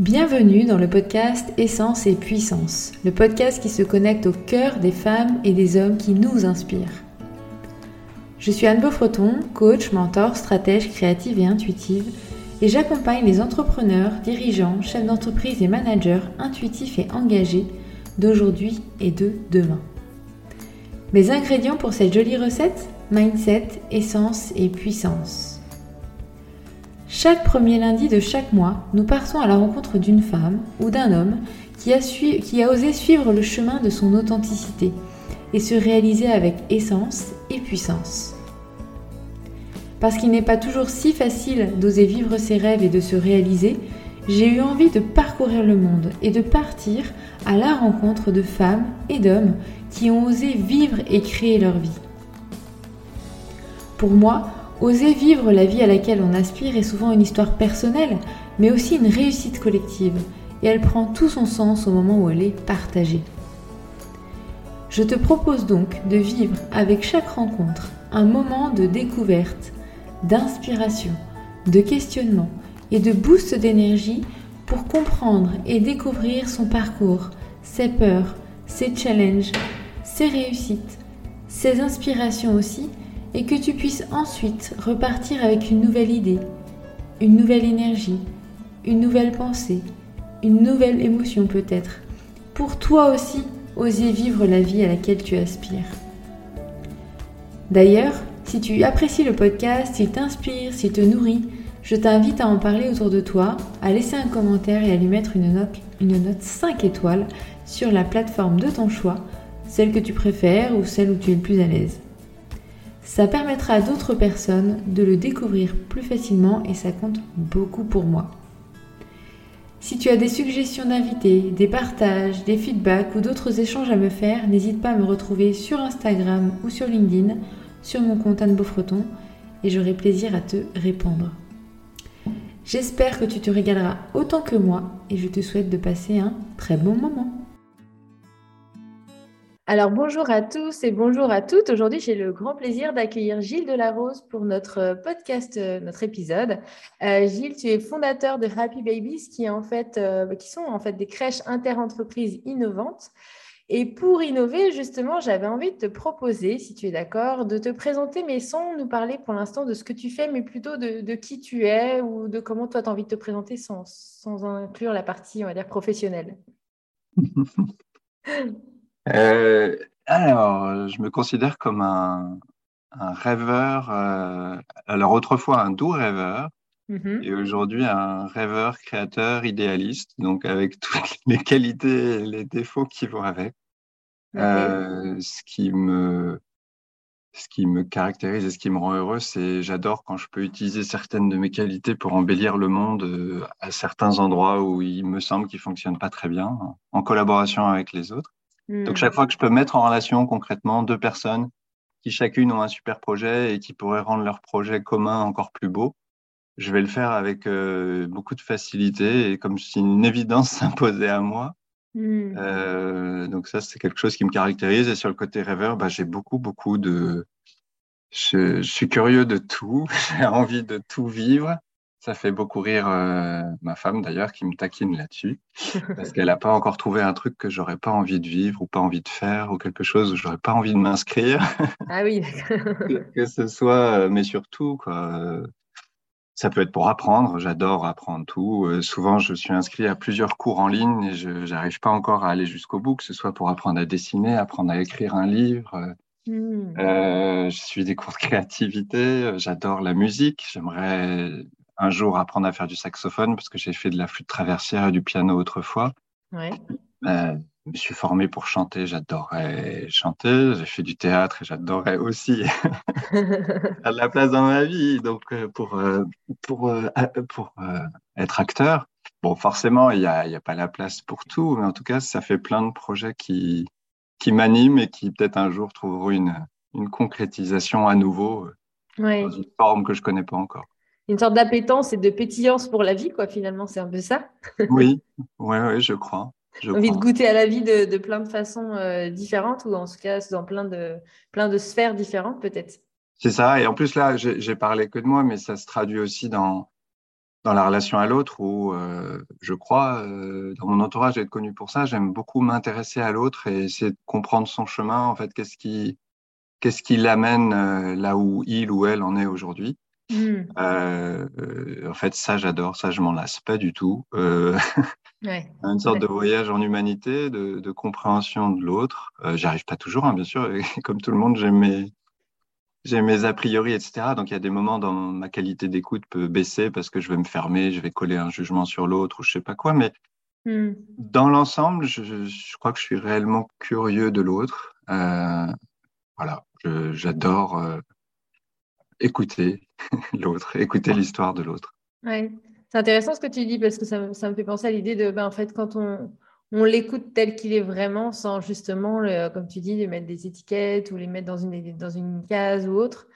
Bienvenue dans le podcast Essence et Puissance, le podcast qui se connecte au cœur des femmes et des hommes qui nous inspirent. Je suis Anne Beaufreton, coach, mentor, stratège créative et intuitive, et j'accompagne les entrepreneurs, dirigeants, chefs d'entreprise et managers intuitifs et engagés d'aujourd'hui et de demain. Mes ingrédients pour cette jolie recette Mindset, essence et puissance. Chaque premier lundi de chaque mois, nous partons à la rencontre d'une femme ou d'un homme qui a, osé suivre le chemin de son authenticité et se réaliser avec essence et puissance. Parce qu'il n'est pas toujours si facile d'oser vivre ses rêves et de se réaliser, j'ai eu envie de parcourir le monde et de partir à la rencontre de femmes et d'hommes qui ont osé vivre et créer leur vie. Pour moi, Oser vivre la vie à laquelle on aspire est souvent une histoire personnelle, mais aussi une réussite collective, et elle prend tout son sens au moment où elle est partagée. Je te propose donc de vivre avec chaque rencontre un moment de découverte, d'inspiration, de questionnement et de boost d'énergie pour comprendre et découvrir son parcours, ses peurs, ses challenges, ses réussites, ses inspirations aussi et que tu puisses ensuite repartir avec une nouvelle idée, une nouvelle énergie, une nouvelle pensée, une nouvelle émotion peut-être, pour toi aussi oser vivre la vie à laquelle tu aspires. D'ailleurs, si tu apprécies le podcast, s'il t'inspire, s'il te nourrit, je t'invite à en parler autour de toi, à laisser un commentaire et à lui mettre une note, une note 5 étoiles sur la plateforme de ton choix, celle que tu préfères ou celle où tu es le plus à l'aise. Ça permettra à d'autres personnes de le découvrir plus facilement et ça compte beaucoup pour moi. Si tu as des suggestions d'invités, des partages, des feedbacks ou d'autres échanges à me faire, n'hésite pas à me retrouver sur Instagram ou sur LinkedIn, sur mon compte Anne Beaufreton, et j'aurai plaisir à te répondre. J'espère que tu te régaleras autant que moi et je te souhaite de passer un très bon moment. Alors bonjour à tous et bonjour à toutes. Aujourd'hui, j'ai le grand plaisir d'accueillir Gilles Delarose pour notre euh, podcast, euh, notre épisode. Euh, Gilles, tu es fondateur de Happy Babies, qui, en fait, qui sont en fait des crèches interentreprises innovantes. Et pour innover, justement, j'avais envie de te proposer, si tu es d'accord, de te présenter, mais sans nous parler pour l'instant de ce que tu fais, mais plutôt de, qui tu es ou de comment toi tu as envie de te présenter sans, sans inclure la partie, on va dire, professionnelle. Euh, alors, je me considère comme un, rêveur, euh, alors autrefois un doux rêveur, mm-hmm. et aujourd'hui un rêveur, créateur, idéaliste, donc avec toutes les qualités et les défauts qui vont avec. Euh, ce qui me ce qui me caractérise et ce qui me rend heureux, c'est j'adore quand je peux utiliser certaines de mes qualités pour embellir le monde à certains endroits où il me semble qu'il fonctionne pas très bien, en collaboration avec les autres. Donc, chaque hmm. fois que je peux mettre en relation concrètement deux personnes qui chacune ont un super projet et qui pourraient rendre leur projet commun encore plus beau, je vais le faire avec euh, beaucoup de facilité et comme si une évidence s'imposait à moi. Hmm. Euh, donc ça, c'est quelque chose qui me caractérise. Et sur le côté rêveur, bah, j'ai beaucoup, beaucoup de... je, suis curieux de tout, j'ai envie de tout vivre. Ça fait beaucoup rire euh, ma femme d'ailleurs qui me taquine là-dessus parce qu'elle n'a pas encore trouvé un truc que j'aurais pas envie de vivre ou pas envie de faire ou quelque chose où j'aurais pas envie de m'inscrire. Ah oui. que, ce soit, euh, mais surtout quoi. Ça peut être pour apprendre. J'adore apprendre tout. Euh, souvent, je suis inscrit à plusieurs cours en ligne et je n'arrive pas encore à aller jusqu'au bout, que ce soit pour apprendre à dessiner, apprendre à écrire un livre. Hmm. je suis des cours de créativité. J'adore la musique. J'aimerais un jour apprendre à faire du saxophone parce que j'ai fait de la flûte traversière et du piano autrefois. Ouais. Euh, je me suis formé pour chanter, j'adorais chanter. J'ai fait du théâtre et j'adorais aussi faire de la place dans ma vie. Donc, euh, pour, euh, pour, pour être acteur, bon, forcément, il n'y a, y a pas la place pour tout, mais en tout cas, ça fait plein de projets qui, qui m'animent et qui peut-être un jour trouveront une, une concrétisation à nouveau dans une forme que je ne connais pas encore une sorte d'appétence et de pétillance pour la vie, quoi, finalement, c'est un peu ça. oui, oui, ouais, je crois. Envie de goûter à la vie de, plein de façons euh, différentes ou en tout cas dans plein de, plein de sphères différentes, peut-être. C'est ça. Et en plus, là, j'ai parlé que de moi, mais ça se traduit aussi dans, dans la relation à l'autre où je crois, dans mon entourage, être connu pour ça. J'aime beaucoup m'intéresser à l'autre et essayer de comprendre son chemin. En fait, qu'est-ce qui, qu'est-ce qui l'amène là où il ou elle en est aujourd'hui. Hmm. en fait, ça, j'adore. Ça, je m'en lasse pas du tout. Ouais. Une sorte de voyage en humanité, de, de compréhension de l'autre. Euh, J'y arrive pas toujours, hein, bien sûr. Comme tout le monde, j'ai mes, a priori, etc. Donc il y a des moments dans ma qualité d'écoute peut baisser parce que je vais me fermer, je vais coller un jugement sur l'autre ou je sais pas quoi. Mais hmm. dans l'ensemble, je, je, crois que je suis réellement curieux de l'autre. Euh, voilà, j'adore euh, écouter l'autre, écouter l'histoire de l'autre. Ouais. C'est intéressant ce que tu dis parce que ça, me fait penser à l'idée de, ben, en fait, quand on, on l'écoute tel qu'il est vraiment, sans justement, comme tu dis, lui mettre des étiquettes ou les mettre dans une, dans une case ou autre,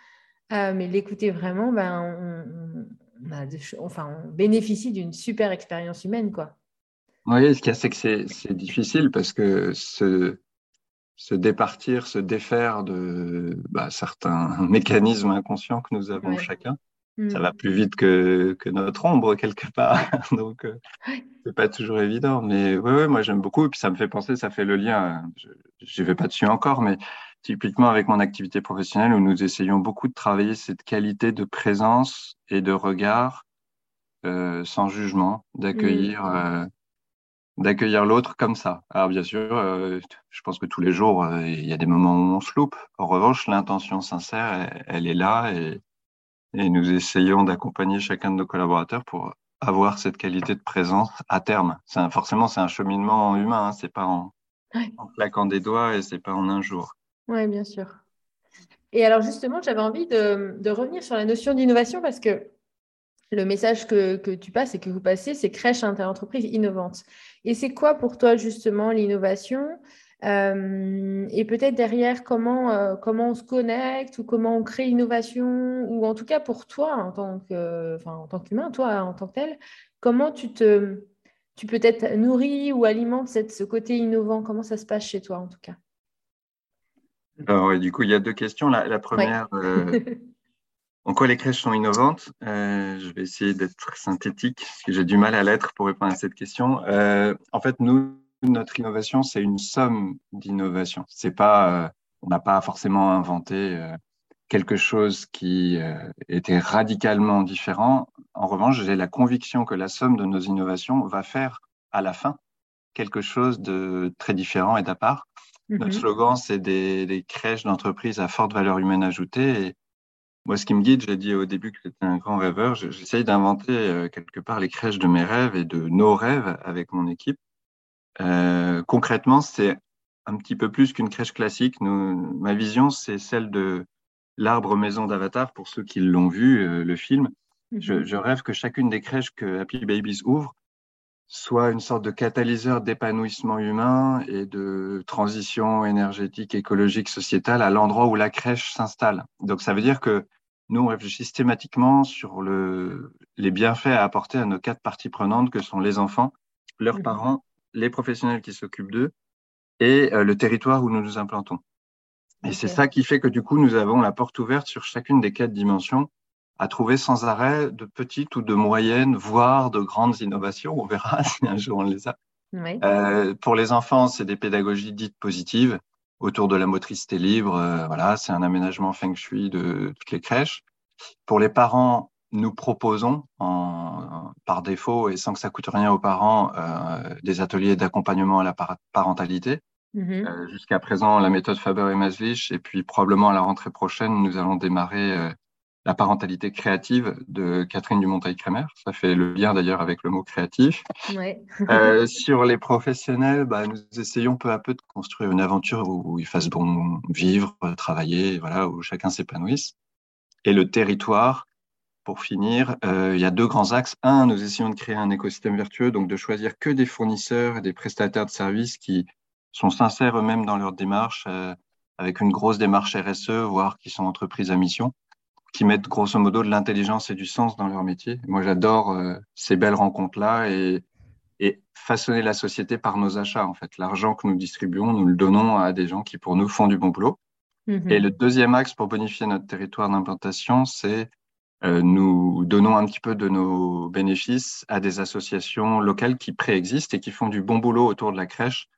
euh, mais l'écouter vraiment, ben, on, enfin, on bénéficie d'une super expérience humaine. Quoi. Oui, ce qu'il y a, c'est que c'est difficile parce que se, se départir, se défaire de bah, certains mécanismes inconscients que nous avons chacun, ça va mm. plus vite que, que notre ombre quelque part. Donc, euh, c'est pas toujours évident. Mais oui, ouais, moi j'aime beaucoup. Et puis ça me fait penser, ça fait le lien. Je ne vais pas dessus encore, mais typiquement avec mon activité professionnelle où nous essayons beaucoup de travailler cette qualité de présence et de regard euh, sans jugement, d'accueillir. Mm. Euh, d'accueillir l'autre comme ça. Alors bien sûr, euh, je pense que tous les jours, euh, il y a des moments où on se loupe. En revanche, l'intention sincère, elle, elle, est là et, et nous essayons d'accompagner chacun de nos collaborateurs pour avoir cette qualité de présence à terme. Un, forcément, c'est un cheminement humain, hein, c'est pas en, claquant des doigts et c'est pas en un jour. Oui, bien sûr. Et alors justement, j'avais envie de, de, revenir sur la notion d'innovation parce que le message que, que, tu passes et que vous passez, c'est crèche interentreprise innovante. Et c'est quoi pour toi justement l'innovation? Euh, et peut-être derrière, comment, euh, comment on se connecte ou comment on crée l'innovation, ou en tout cas pour toi, en tant que, enfin, en tant qu'humain, toi en tant que tel, comment tu te, tu peut-être nourris ou alimentes cette, ce côté innovant? Comment ça se passe chez toi en tout cas? Alors, du coup, il y a deux questions. La, première, euh, en quoi les crèches sont innovantes? Je vais essayer d'être synthétique, parce que j'ai du mal à l'être pour répondre à cette question. en fait, nous, notre innovation, c'est une somme d'innovations. C'est pas, euh, on n'a pas forcément inventé euh, quelque chose qui euh, était radicalement différent. En revanche, j'ai la conviction que la somme de nos innovations va faire à la fin quelque chose de très différent et d'à part. Notre mm-hmm. slogan, c'est des, crèches d'entreprise à forte valeur humaine ajoutée. Et moi, ce qui me guide, j'ai dit au début que j'étais un grand rêveur. J'essaye d'inventer quelque part les crèches de mes rêves et de nos rêves avec mon équipe. Euh, concrètement, c'est un petit peu plus qu'une crèche classique. Nous, ma vision, c'est celle de l'arbre maison d'Avatar, pour ceux qui l'ont vu, euh, le film. Mhm. Je, je, rêve que chacune des crèches que Happy Babies ouvre soit une sorte de catalyseur d'épanouissement humain et de transition énergétique, écologique, sociétale à l'endroit où la crèche s'installe. Donc ça veut dire que nous, on réfléchit systématiquement sur le, les bienfaits à apporter à nos quatre parties prenantes que sont les enfants, leurs parents les professionnels qui s'occupent d'eux et euh, le territoire où nous nous implantons. Et c'est ça qui fait que du coup, nous avons la porte ouverte sur chacune des quatre dimensions à trouver sans arrêt de petites ou de moyennes, voire de grandes innovations. On verra si un jour on les a. Euh, pour les enfants, c'est des pédagogies dites positives autour de la motricité libre. Euh, voilà, c'est un aménagement feng shui de toutes les crèches. Pour les parents, nous proposons en, par défaut et sans que ça coûte rien aux parents euh, des ateliers d'accompagnement à la parentalité. Mm-hmm. Euh, jusqu'à présent, la méthode Faber et Maslich, et puis probablement à la rentrée prochaine, nous allons démarrer la parentalité créative de Catherine Dumontail-Crémer. Ça fait le lien d'ailleurs avec le mot créatif. Ouais. euh, sur les professionnels, bah, nous essayons peu à peu de construire une aventure où, où ils fassent bon vivre, travailler, voilà, où chacun s'épanouisse. Et le territoire, pour finir, euh, il y a deux grands axes. Un, nous essayons de créer un écosystème vertueux, donc de choisir que des fournisseurs et des prestataires de services qui sont sincères eux-mêmes dans leur démarche, euh, avec une grosse démarche RSE, voire qui sont entreprises à mission, qui mettent grosso modo de l'intelligence et du sens dans leur métier. Moi, j'adore euh, ces belles rencontres-là et, et façonner la société par nos achats. En fait, l'argent que nous distribuons, nous le donnons à des gens qui, pour nous, font du bon boulot. Mm-hmm. Et le deuxième axe pour bonifier notre territoire d'implantation, c'est nous donnons un petit peu de nos bénéfices à des associations locales qui préexistent et qui font du bon boulot autour de la crèche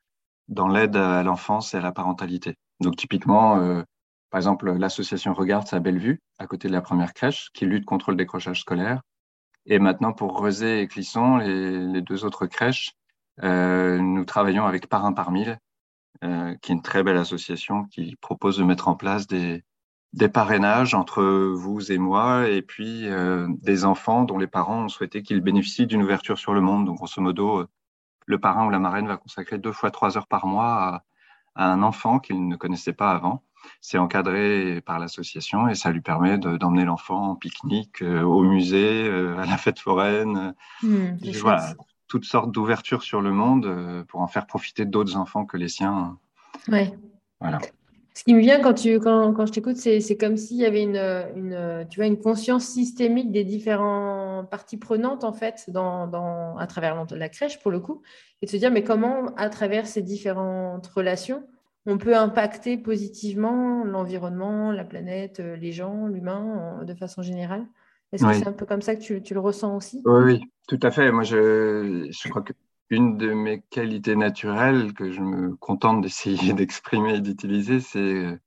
dans l'aide à l'enfance et à la parentalité. Donc typiquement, euh, par exemple, l'association Regarde sa belle vue à côté de la première crèche qui lutte contre le décrochage scolaire. Et maintenant, pour Rezé et Clisson, les, deux autres crèches, euh, nous travaillons avec Parrain par Mille, euh, qui est une très belle association qui propose de mettre en place des, des parrainages entre vous et moi, et puis euh, des enfants dont les parents ont souhaité qu'ils bénéficient d'une ouverture sur le monde. Donc, grosso modo, le parrain ou la marraine va consacrer deux fois trois heures par mois à, un enfant qu'il ne connaissait pas avant. C'est encadré par l'association et ça lui permet d'emmener l'enfant en pique-nique, euh, au musée, euh, à la fête foraine. Mmh, voilà, toutes sortes d'ouvertures sur le monde pour en faire profiter d'autres enfants que les siens. Ouais. Voilà. Ce qui me vient quand, tu, quand, quand je t'écoute, c'est comme s'il y avait une, une, tu vois, une conscience systémique des différentes parties prenantes, en fait, dans, dans, à travers la crèche, pour le coup, et de se dire, mais comment, à travers ces différentes relations, on peut impacter positivement l'environnement, la planète, les gens, l'humain, de façon générale Est-ce que c'est un peu comme ça que tu, tu le ressens aussi? Oui, oui, tout à fait. Moi, je, je crois que une de mes qualités naturelles que je me contente d'essayer d'exprimer et d'utiliser, c'est euh,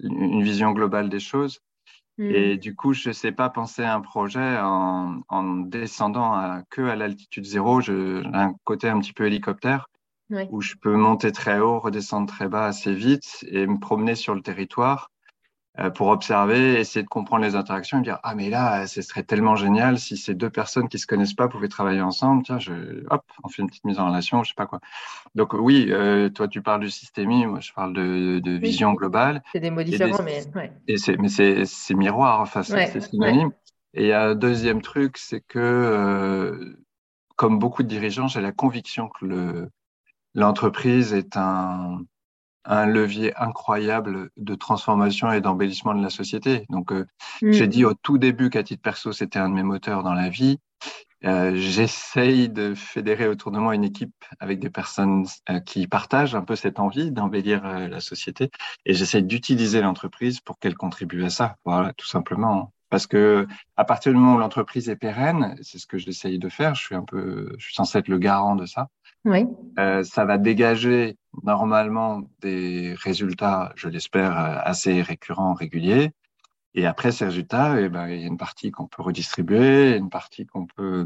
une vision globale des choses. Hmm. Et du coup, je ne sais pas penser à un projet en, descendant à, que à l'altitude zéro. J'ai un côté un petit peu hélicoptère où je peux monter très haut, redescendre très bas assez vite et me promener sur le territoire euh, pour observer, essayer de comprendre les interactions et me dire ah mais là ce serait tellement génial si ces deux personnes qui se connaissent pas pouvaient travailler ensemble. Tiens je hop on fait une petite mise en relation je sais pas quoi donc oui euh, toi tu parles du systémie moi je parle de, de vision globale c'est des mots différents mais ouais. et c'est mais c'est miroir enfin c'est synonyme. Et un deuxième truc c'est que euh, comme beaucoup de dirigeants j'ai la conviction que le l'entreprise est un un levier incroyable de transformation et d'embellissement de la société. Donc, euh, mm. j'ai dit au tout début qu'à titre perso, c'était un de mes moteurs dans la vie. Euh, J'essaye de fédérer autour de moi une équipe avec des personnes euh, qui partagent un peu cette envie d'embellir la société et j'essaye d'utiliser l'entreprise pour qu'elle contribue à ça. Voilà, tout simplement. Parce que à partir du moment où l'entreprise est pérenne, c'est ce que j'essaye de faire. Je suis un peu, je suis censé être le garant de ça. Oui. Euh, ça va dégager normalement des résultats, je l'espère, euh, assez récurrents, réguliers. Et après ces résultats, eh ben, il y a une partie qu'on peut redistribuer, une partie qu'on peut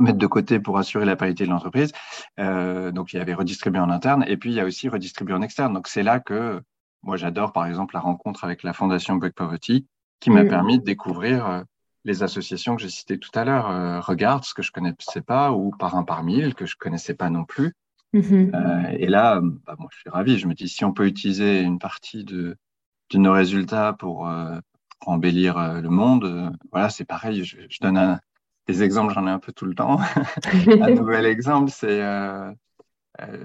mettre de côté pour assurer la qualité de l'entreprise. Euh, donc, il y avait redistribué en interne et puis il y a aussi redistribué en externe. Donc, c'est là que moi, j'adore, par exemple, la rencontre avec la Fondation Break Poverty qui m'a permis de découvrir euh, les associations que j'ai citées tout à l'heure, euh, Regarde, ce que je connaissais pas, ou Par un par mille, que je connaissais pas non plus. Mm-hmm. Euh, et là, bah, moi, je suis ravi. Je me dis, si on peut utiliser une partie de, de nos résultats pour, euh, pour embellir euh, le monde, voilà, c'est pareil. Je, je donne un, des exemples, j'en ai un peu tout le temps. un nouvel exemple, c'est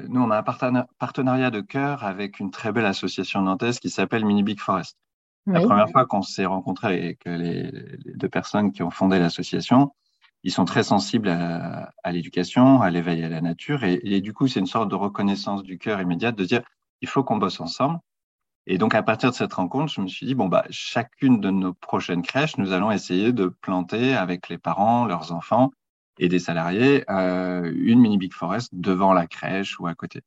nous, on a un partenariat de cœur avec une très belle association nantaise qui s'appelle Mini Big Forest. La première fois qu'on s'est rencontré avec les, les, deux personnes qui ont fondé l'association, ils sont très sensibles à, à l'éducation, à l'éveil à la nature, et, et du coup, c'est une sorte de reconnaissance du cœur immédiate de dire il faut qu'on bosse ensemble. Et donc, à partir de cette rencontre, je me suis dit bon bah, chacune de nos prochaines crèches, nous allons essayer de planter avec les parents, leurs enfants et des salariés euh, une mini big forest devant la crèche ou à côté.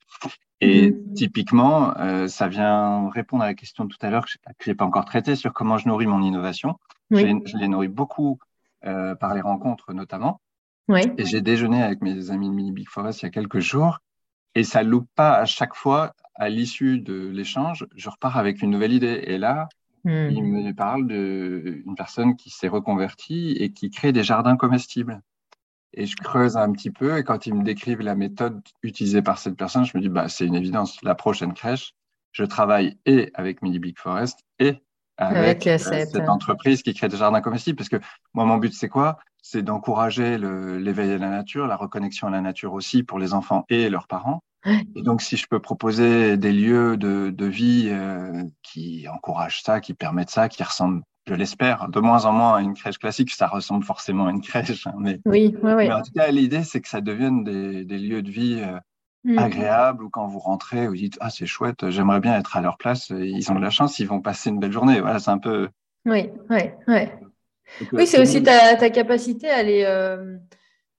Et mmh. typiquement, euh, ça vient répondre à la question tout à l'heure que je n'ai pas encore traitée sur comment je nourris mon innovation. Oui. Je l'ai nourri beaucoup euh, par les rencontres notamment. Oui. Et j'ai déjeuné avec mes amis de Mini Big Forest il y a quelques jours. Et ça loupe pas à chaque fois, à l'issue de l'échange, je repars avec une nouvelle idée. Et là, mmh. il me parle d'une personne qui s'est reconvertie et qui crée des jardins comestibles et je creuse un petit peu. Et quand ils me décrivent la méthode utilisée par cette personne, je me dis, bah, c'est une évidence. La prochaine crèche, je travaille et avec Mini Big Forest et avec, euh, cette entreprise qui crée des jardins comestibles. Parce que moi, mon but, c'est quoi? C'est d'encourager l'éveil à la nature, la reconnexion à la nature aussi pour les enfants et leurs parents. Et donc, si je peux proposer des lieux de, de vie euh, qui encouragent ça, qui permettent ça, qui ressemblent je l'espère, de moins en moins à une crèche classique. Ça ressemble forcément à une crèche. Hein, mais, oui, oui, oui. Mais en tout cas, l'idée, c'est que ça devienne des, des lieux de vie euh, mm. agréables où quand vous rentrez, vous dites Ah, c'est chouette, j'aimerais bien être à leur place. Ils ont de la chance, ils vont passer une belle journée. Voilà, c'est un peu. Oui, oui, oui. oui, c'est aussi ta, ta, capacité à aller,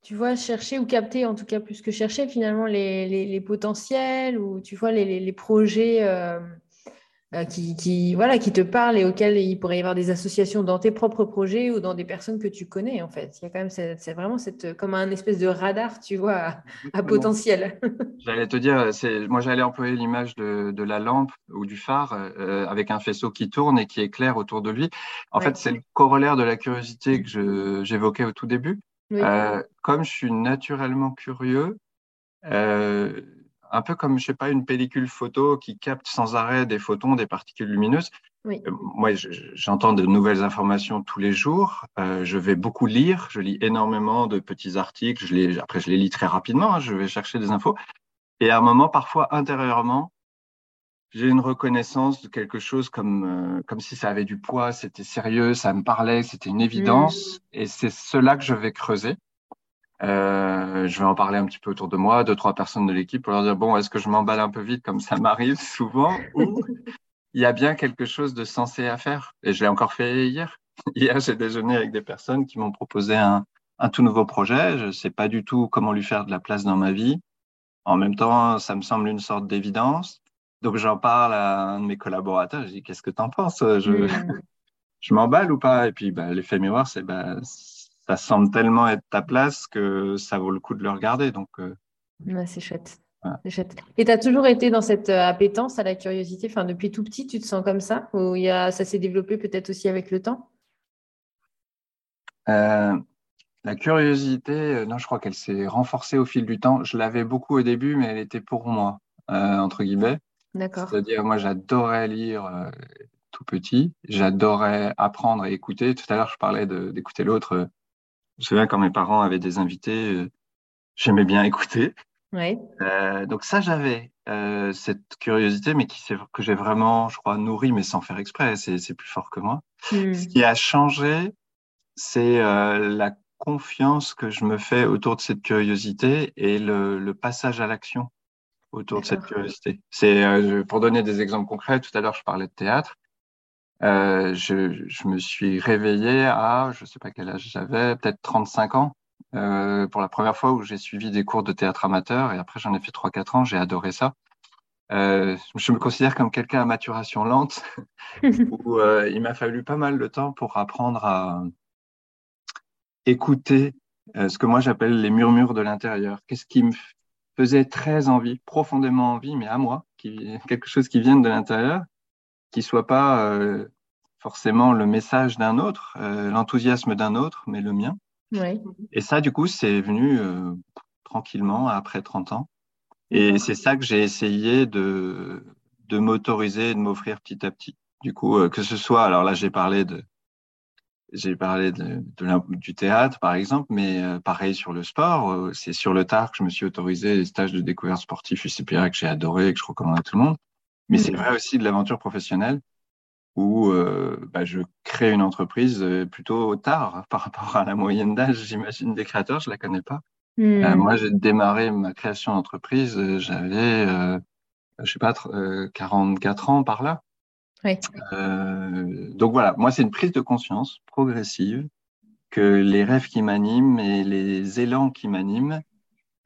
tu vois, chercher ou capter, en tout cas plus que chercher, finalement, les, les, potentiels ou, tu vois, les, les projets euh, qui, voilà, qui te parlent et auxquels il pourrait y avoir des associations dans tes propres projets ou dans des personnes que tu connais, en fait. Il y a quand même, c'est vraiment cette, comme un espèce de radar, tu vois, à, potentiel. J'allais te dire, moi j'allais employer l'image de, de, la lampe ou du phare euh, avec un faisceau qui tourne et qui éclaire autour de lui. En fait, c'est le corollaire de la curiosité que j'évoquais au tout début. Euh, comme je suis naturellement curieux, euh, un peu comme, je sais pas, une pellicule photo qui capte sans arrêt des photons, des particules lumineuses. Oui. Euh, moi, j'entends de nouvelles informations tous les jours. Euh, je vais beaucoup lire. Je lis énormément de petits articles. Je les, après, je les lis très rapidement. Hein. je vais chercher des infos. Et à un moment, parfois, intérieurement, j'ai une reconnaissance de quelque chose comme, euh, comme si ça avait du poids, c'était sérieux, ça me parlait, c'était une évidence. Mmh. Et c'est cela que je vais creuser. Euh, je vais en parler un petit peu autour de moi, deux, trois personnes de l'équipe pour leur dire, bon, est-ce que je m'emballe un peu vite comme ça m'arrive souvent ou il y a bien quelque chose de sensé à faire Et je l'ai encore fait hier. Hier, j'ai déjeuné avec des personnes qui m'ont proposé un, un tout nouveau projet. Je ne sais pas du tout comment lui faire de la place dans ma vie. En même temps, ça me semble une sorte d'évidence. Donc, j'en parle à un de mes collaborateurs. Je dis, qu'est-ce que tu en penses? Je, mmh. je m'emballe ou pas? Et puis, bah, l'effet miroir, c'est bah, ça semble tellement être ta place que ça vaut le coup de le regarder. Donc, euh, c'est chouette. chouette. Et tu as toujours été dans cette euh, appétence à la curiosité enfin, Depuis tout petit, tu te sens comme ça Ou y a, ça s'est développé peut-être aussi avec le temps? Euh, La curiosité, non, je crois qu'elle s'est renforcée au fil du temps. Je l'avais beaucoup au début, mais elle était pour moi, entre guillemets. D'accord. C'est-à-dire, moi, j'adorais lire tout petit. J'adorais apprendre et écouter. Tout à l'heure, je parlais d'écouter l'autre me souviens quand mes parents avaient des invités, euh, j'aimais bien écouter. Oui. Euh, donc ça, j'avais euh, cette curiosité, mais qui que j'ai vraiment, je crois, nourri, mais sans faire exprès. C'est plus fort que moi. Hmm. Ce qui a changé, c'est la confiance que je me fais autour de cette curiosité et le, le passage à l'action autour de cette curiosité. C'est pour donner des exemples concrets. Tout à l'heure, je parlais de théâtre. Euh, je, je, me suis réveillé à, je ne sais pas quel âge j'avais, peut-être 35 ans, euh, pour la première fois où j'ai suivi des cours de théâtre amateur. Et après, j'en ai fait 3-4 ans, j'ai adoré ça. Euh, je me considère comme quelqu'un à maturation lente, où euh, il m'a fallu pas mal de temps pour apprendre à écouter euh, ce que moi j'appelle les murmures de l'intérieur. Qu'est-ce qui me faisait très envie, profondément envie, mais à moi, qui, quelque chose qui vient de l'intérieur, qui soit pas euh, forcément le message d'un autre, euh, l'enthousiasme d'un autre, mais le mien. Et ça, du coup, c'est venu euh, tranquillement après 30 ans. Et c'est ça que j'ai essayé de, de m'autoriser et de m'offrir petit à petit. Du coup, que ce soit, alors là, j'ai parlé de, j'ai parlé de, du théâtre, par exemple, mais pareil sur le sport. c'est sur le tard que je me suis autorisé les stages de découverte sportive UCPA que j'ai adoré et que je recommande à tout le monde. Mais c'est mm. vrai aussi de l'aventure professionnelle où euh, bah, je crée une entreprise euh, plutôt tard par rapport à la moyenne d'âge, j'imagine, des créateurs. Je la connais pas. Euh, mm. moi, j'ai démarré ma création d'entreprise, j'avais, je sais pas, 44 ans par là. Oui. donc voilà, moi, c'est une prise de conscience progressive que les rêves qui m'animent et les élans qui m'animent,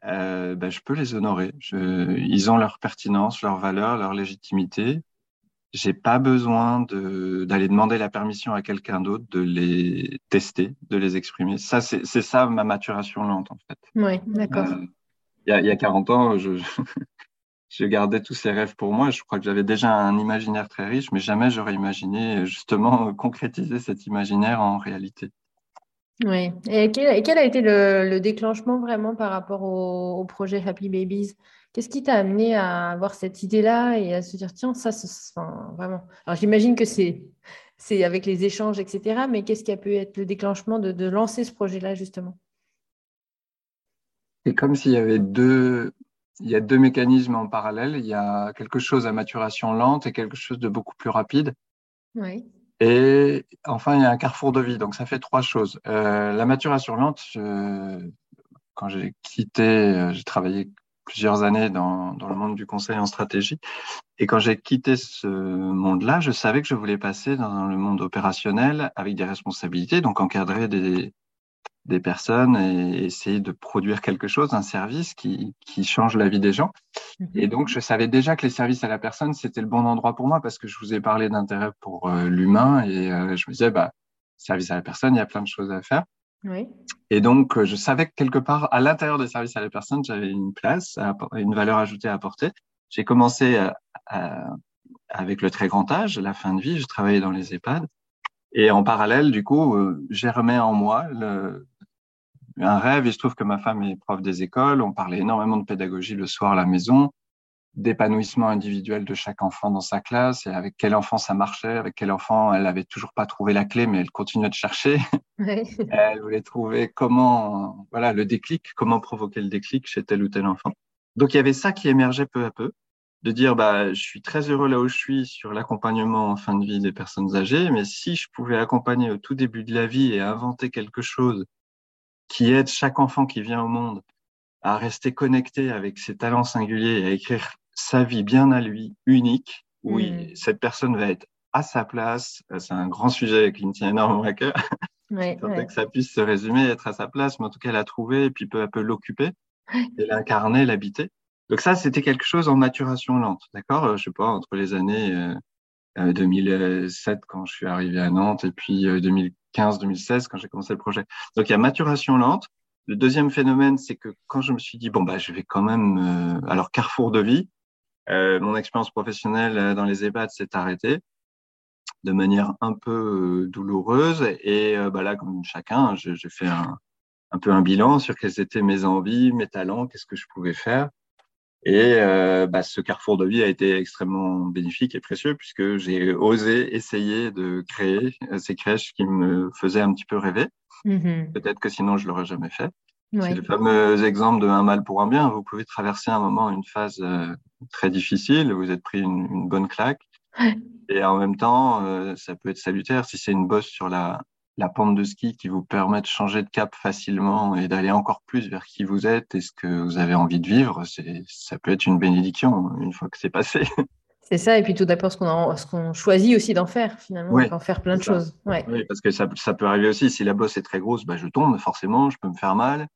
euh, ben, je peux les honorer. Je, ils ont leur pertinence, leur valeur, leur légitimité. J'ai pas besoin de, d'aller demander la permission à quelqu'un d'autre de les tester, de les exprimer. Ça, c'est, ça ma maturation lente, en fait. Oui, d'accord. Euh, il y, a, y a 40 ans, je, je gardais tous ces rêves pour moi. Je crois que j'avais déjà un imaginaire très riche, mais jamais j'aurais imaginé justement concrétiser cet imaginaire en réalité. Oui. Et quel, a été le, déclenchement vraiment par rapport au, projet Happy Babies? Qu'est-ce qui t'a amené à avoir cette idée-là et à se dire, tiens, ça, c'est vraiment. Alors, j'imagine que c'est, c'est avec les échanges, etc. Mais qu'est-ce qui a pu être le déclenchement de, lancer ce projet-là, justement? C'est comme s'il y avait deux, il y a deux mécanismes en parallèle. Il y a quelque chose à maturation lente et quelque chose de beaucoup plus rapide. Oui. Et enfin, il y a un carrefour de vie. Donc, ça fait trois choses. Euh, la maturation lente, quand j'ai quitté, euh, j'ai travaillé plusieurs années dans, dans, le monde du conseil en stratégie. Et quand j'ai quitté ce monde-là, je savais que je voulais passer dans le monde opérationnel avec des responsabilités, donc encadrer des, des personnes et essayer de produire quelque chose, un service qui, qui change la vie des gens. Et donc, je savais déjà que les services à la personne, c'était le bon endroit pour moi parce que je vous ai parlé d'intérêt pour euh, l'humain et euh, je me disais, bah, service à la personne, il y a plein de choses à faire. Oui. Et donc, euh, je savais que quelque part, à l'intérieur des services à la personne, j'avais une place, une valeur ajoutée à apporter. J'ai commencé avec le très grand âge, la fin de vie, je travaillais dans les EHPAD. Et en parallèle, du coup, j'ai remis en moi le, un rêve. Il se trouve que ma femme est prof des écoles. On parlait énormément de pédagogie le soir à la maison, d'épanouissement individuel de chaque enfant dans sa classe et avec quel enfant ça marchait, avec quel enfant elle avait toujours pas trouvé la clé, mais elle continuait de chercher. elle voulait trouver comment, voilà, le déclic, comment provoquer le déclic chez tel ou tel enfant. Donc il y avait ça qui émergeait peu à peu de dire bah je suis très heureux là où je suis sur l'accompagnement en fin de vie des personnes âgées mais si je pouvais accompagner au tout début de la vie et inventer quelque chose qui aide chaque enfant qui vient au monde à rester connecté avec ses talents singuliers et à écrire sa vie bien à lui, unique, où mm. cette personne va être à sa place. Euh, c'est un grand sujet qui me tient énormément à cœur. Ouais, que ça puisse se résumer, être à sa place, mais en tout cas la trouver et puis peu à peu l'occuper et l'incarner, l'habiter. Donc ça, c'était quelque chose en maturation lente, d'accord? Euh, Je sais pas, entre les années 2007 euh, quand je suis arrivé à Nantes et puis 2000 2015-2016 quand j'ai commencé le projet. Donc il y a maturation lente. Le deuxième phénomène, c'est que quand je me suis dit bon bah je vais quand même euh, alors carrefour de vie, euh, mon expérience professionnelle euh, dans les EHPAD s'est arrêtée de manière un peu douloureuse et bah là comme chacun, j'ai fait un, un peu un bilan sur quelles étaient mes envies, mes talents, qu'est-ce que je pouvais faire. Et euh, bah, ce carrefour de vie a été extrêmement bénéfique et précieux puisque j'ai osé essayer de créer euh, ces crèches qui me faisaient un petit peu rêver. Mm-hmm. Peut-être que sinon je l'aurais jamais fait. C'est le fameux exemple de un mal pour un bien. Vous pouvez traverser un moment une phase euh, très difficile, vous êtes pris une, une bonne claque, et en même temps, euh, ça peut être salutaire si c'est une bosse sur la, la pente de ski qui vous permet de changer de cap facilement et d'aller encore plus vers qui vous êtes et ce que vous avez envie de vivre, ça peut être une bénédiction une fois que c'est passé. C'est ça, et puis tout d'abord, ce qu'on choisit aussi d'en faire, finalement, oui, faire plein de choses. Oui, parce que ça, ça, peut arriver aussi, si la bosse est très grosse, bah, je tombe, forcément, je peux me faire mal.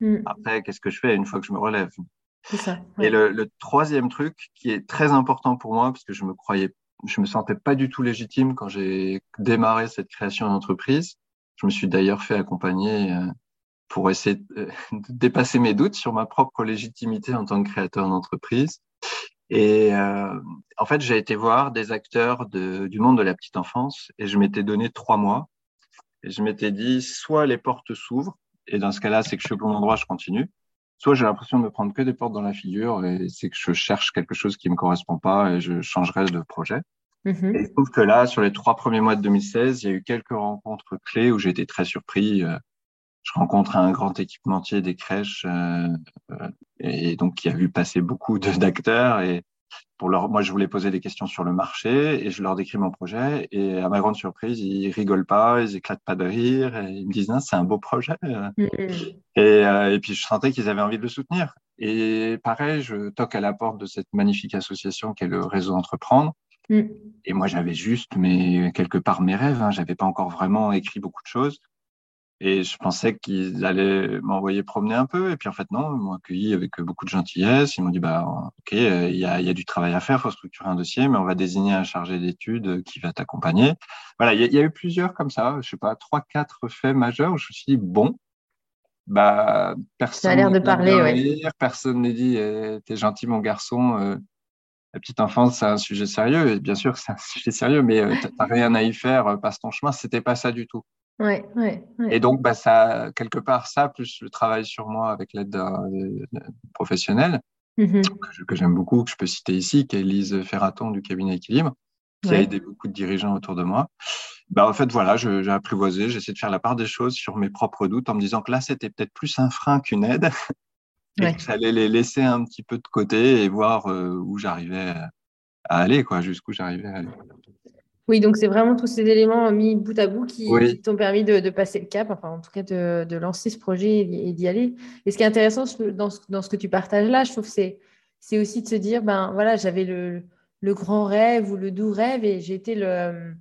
Mm. Après, qu'est-ce que je fais une fois que je me relève? Ça, Et le, le, troisième truc qui est très important pour moi, parce que je me croyais je me sentais pas du tout légitime quand j'ai démarré cette création d'entreprise. Je me suis d'ailleurs fait accompagner euh, pour essayer de dépasser mes doutes sur ma propre légitimité en tant que créateur d'entreprise. Et euh, en fait, j'ai été voir des acteurs de, du monde de la petite enfance et je m'étais donné trois mois. Et je m'étais dit, soit les portes s'ouvrent, et dans ce cas-là, c'est que je suis au bon endroit, je continue. Soit j'ai l'impression de me prendre que des portes dans la figure et c'est que je cherche quelque chose qui me correspond pas et je changerai de projet. Mm-hmm. Et je trouve que là, sur les trois premiers mois de 2016, il y a eu quelques rencontres clés où j'ai été très surpris. Euh, je rencontre un grand équipementier des crèches euh, euh, et donc qui a vu passer beaucoup d'acteurs et pour leur, moi je voulais poser des questions sur le marché et je leur décris mon projet et à ma grande surprise ils rigolent pas, ils éclatent pas de rire et ils me disent c'est un beau projet mm-hmm. et, et puis je sentais qu'ils avaient envie de le soutenir et pareil je toque à la porte de cette magnifique association qui est le réseau Entreprendre Mm. Et moi, j'avais juste, mais quelque part, mes rêves. Hein. J'avais pas encore vraiment écrit beaucoup de choses. Et je pensais qu'ils allaient m'envoyer promener un peu. Et puis, en fait, non, ils m'ont accueilli avec beaucoup de gentillesse. Ils m'ont dit, bah, OK, il y a, y a, du travail à faire, faut structurer un dossier, mais on va désigner un chargé d'études qui va t'accompagner. Voilà, il y, a eu plusieurs comme ça, je sais pas, trois, quatre faits majeurs où je me suis dit, bon, bah, personne. Ça a l'air de parler. Personne n'est dit, eh, t'es gentil, mon garçon, euh, la petite enfance, c'est un sujet sérieux. Et bien sûr, c'est un sujet sérieux, mais euh, tu n'as rien à y faire, euh, passe ton chemin. C'était pas ça du tout. Ouais, ouais, Et donc, bah, ça, quelque part, ça, plus le travail sur moi avec l'aide d'un professionnel, mm-hmm. que j'aime beaucoup, que je peux citer ici, qui est Lise Ferraton du cabinet Équilibre, qui a aidé beaucoup de dirigeants autour de moi. Bah, en fait, voilà, j'ai apprivoisé, j'essaie de faire la part des choses sur mes propres doutes en me disant que là, c'était peut-être plus un frein qu'une aide. Et que j'allais les laisser un petit peu de côté et voir euh, où j'arrivais à aller, quoi, jusqu'où j'arrivais à aller. Oui, donc c'est vraiment tous ces éléments mis bout à bout qui, t'ont permis de, passer le cap, enfin en tout cas de, lancer ce projet et, d'y aller. Et ce qui est intéressant dans ce, que tu partages là, je trouve, c'est, c'est aussi de se dire, ben voilà, j'avais le, grand rêve ou le doux rêve et j'ai été le,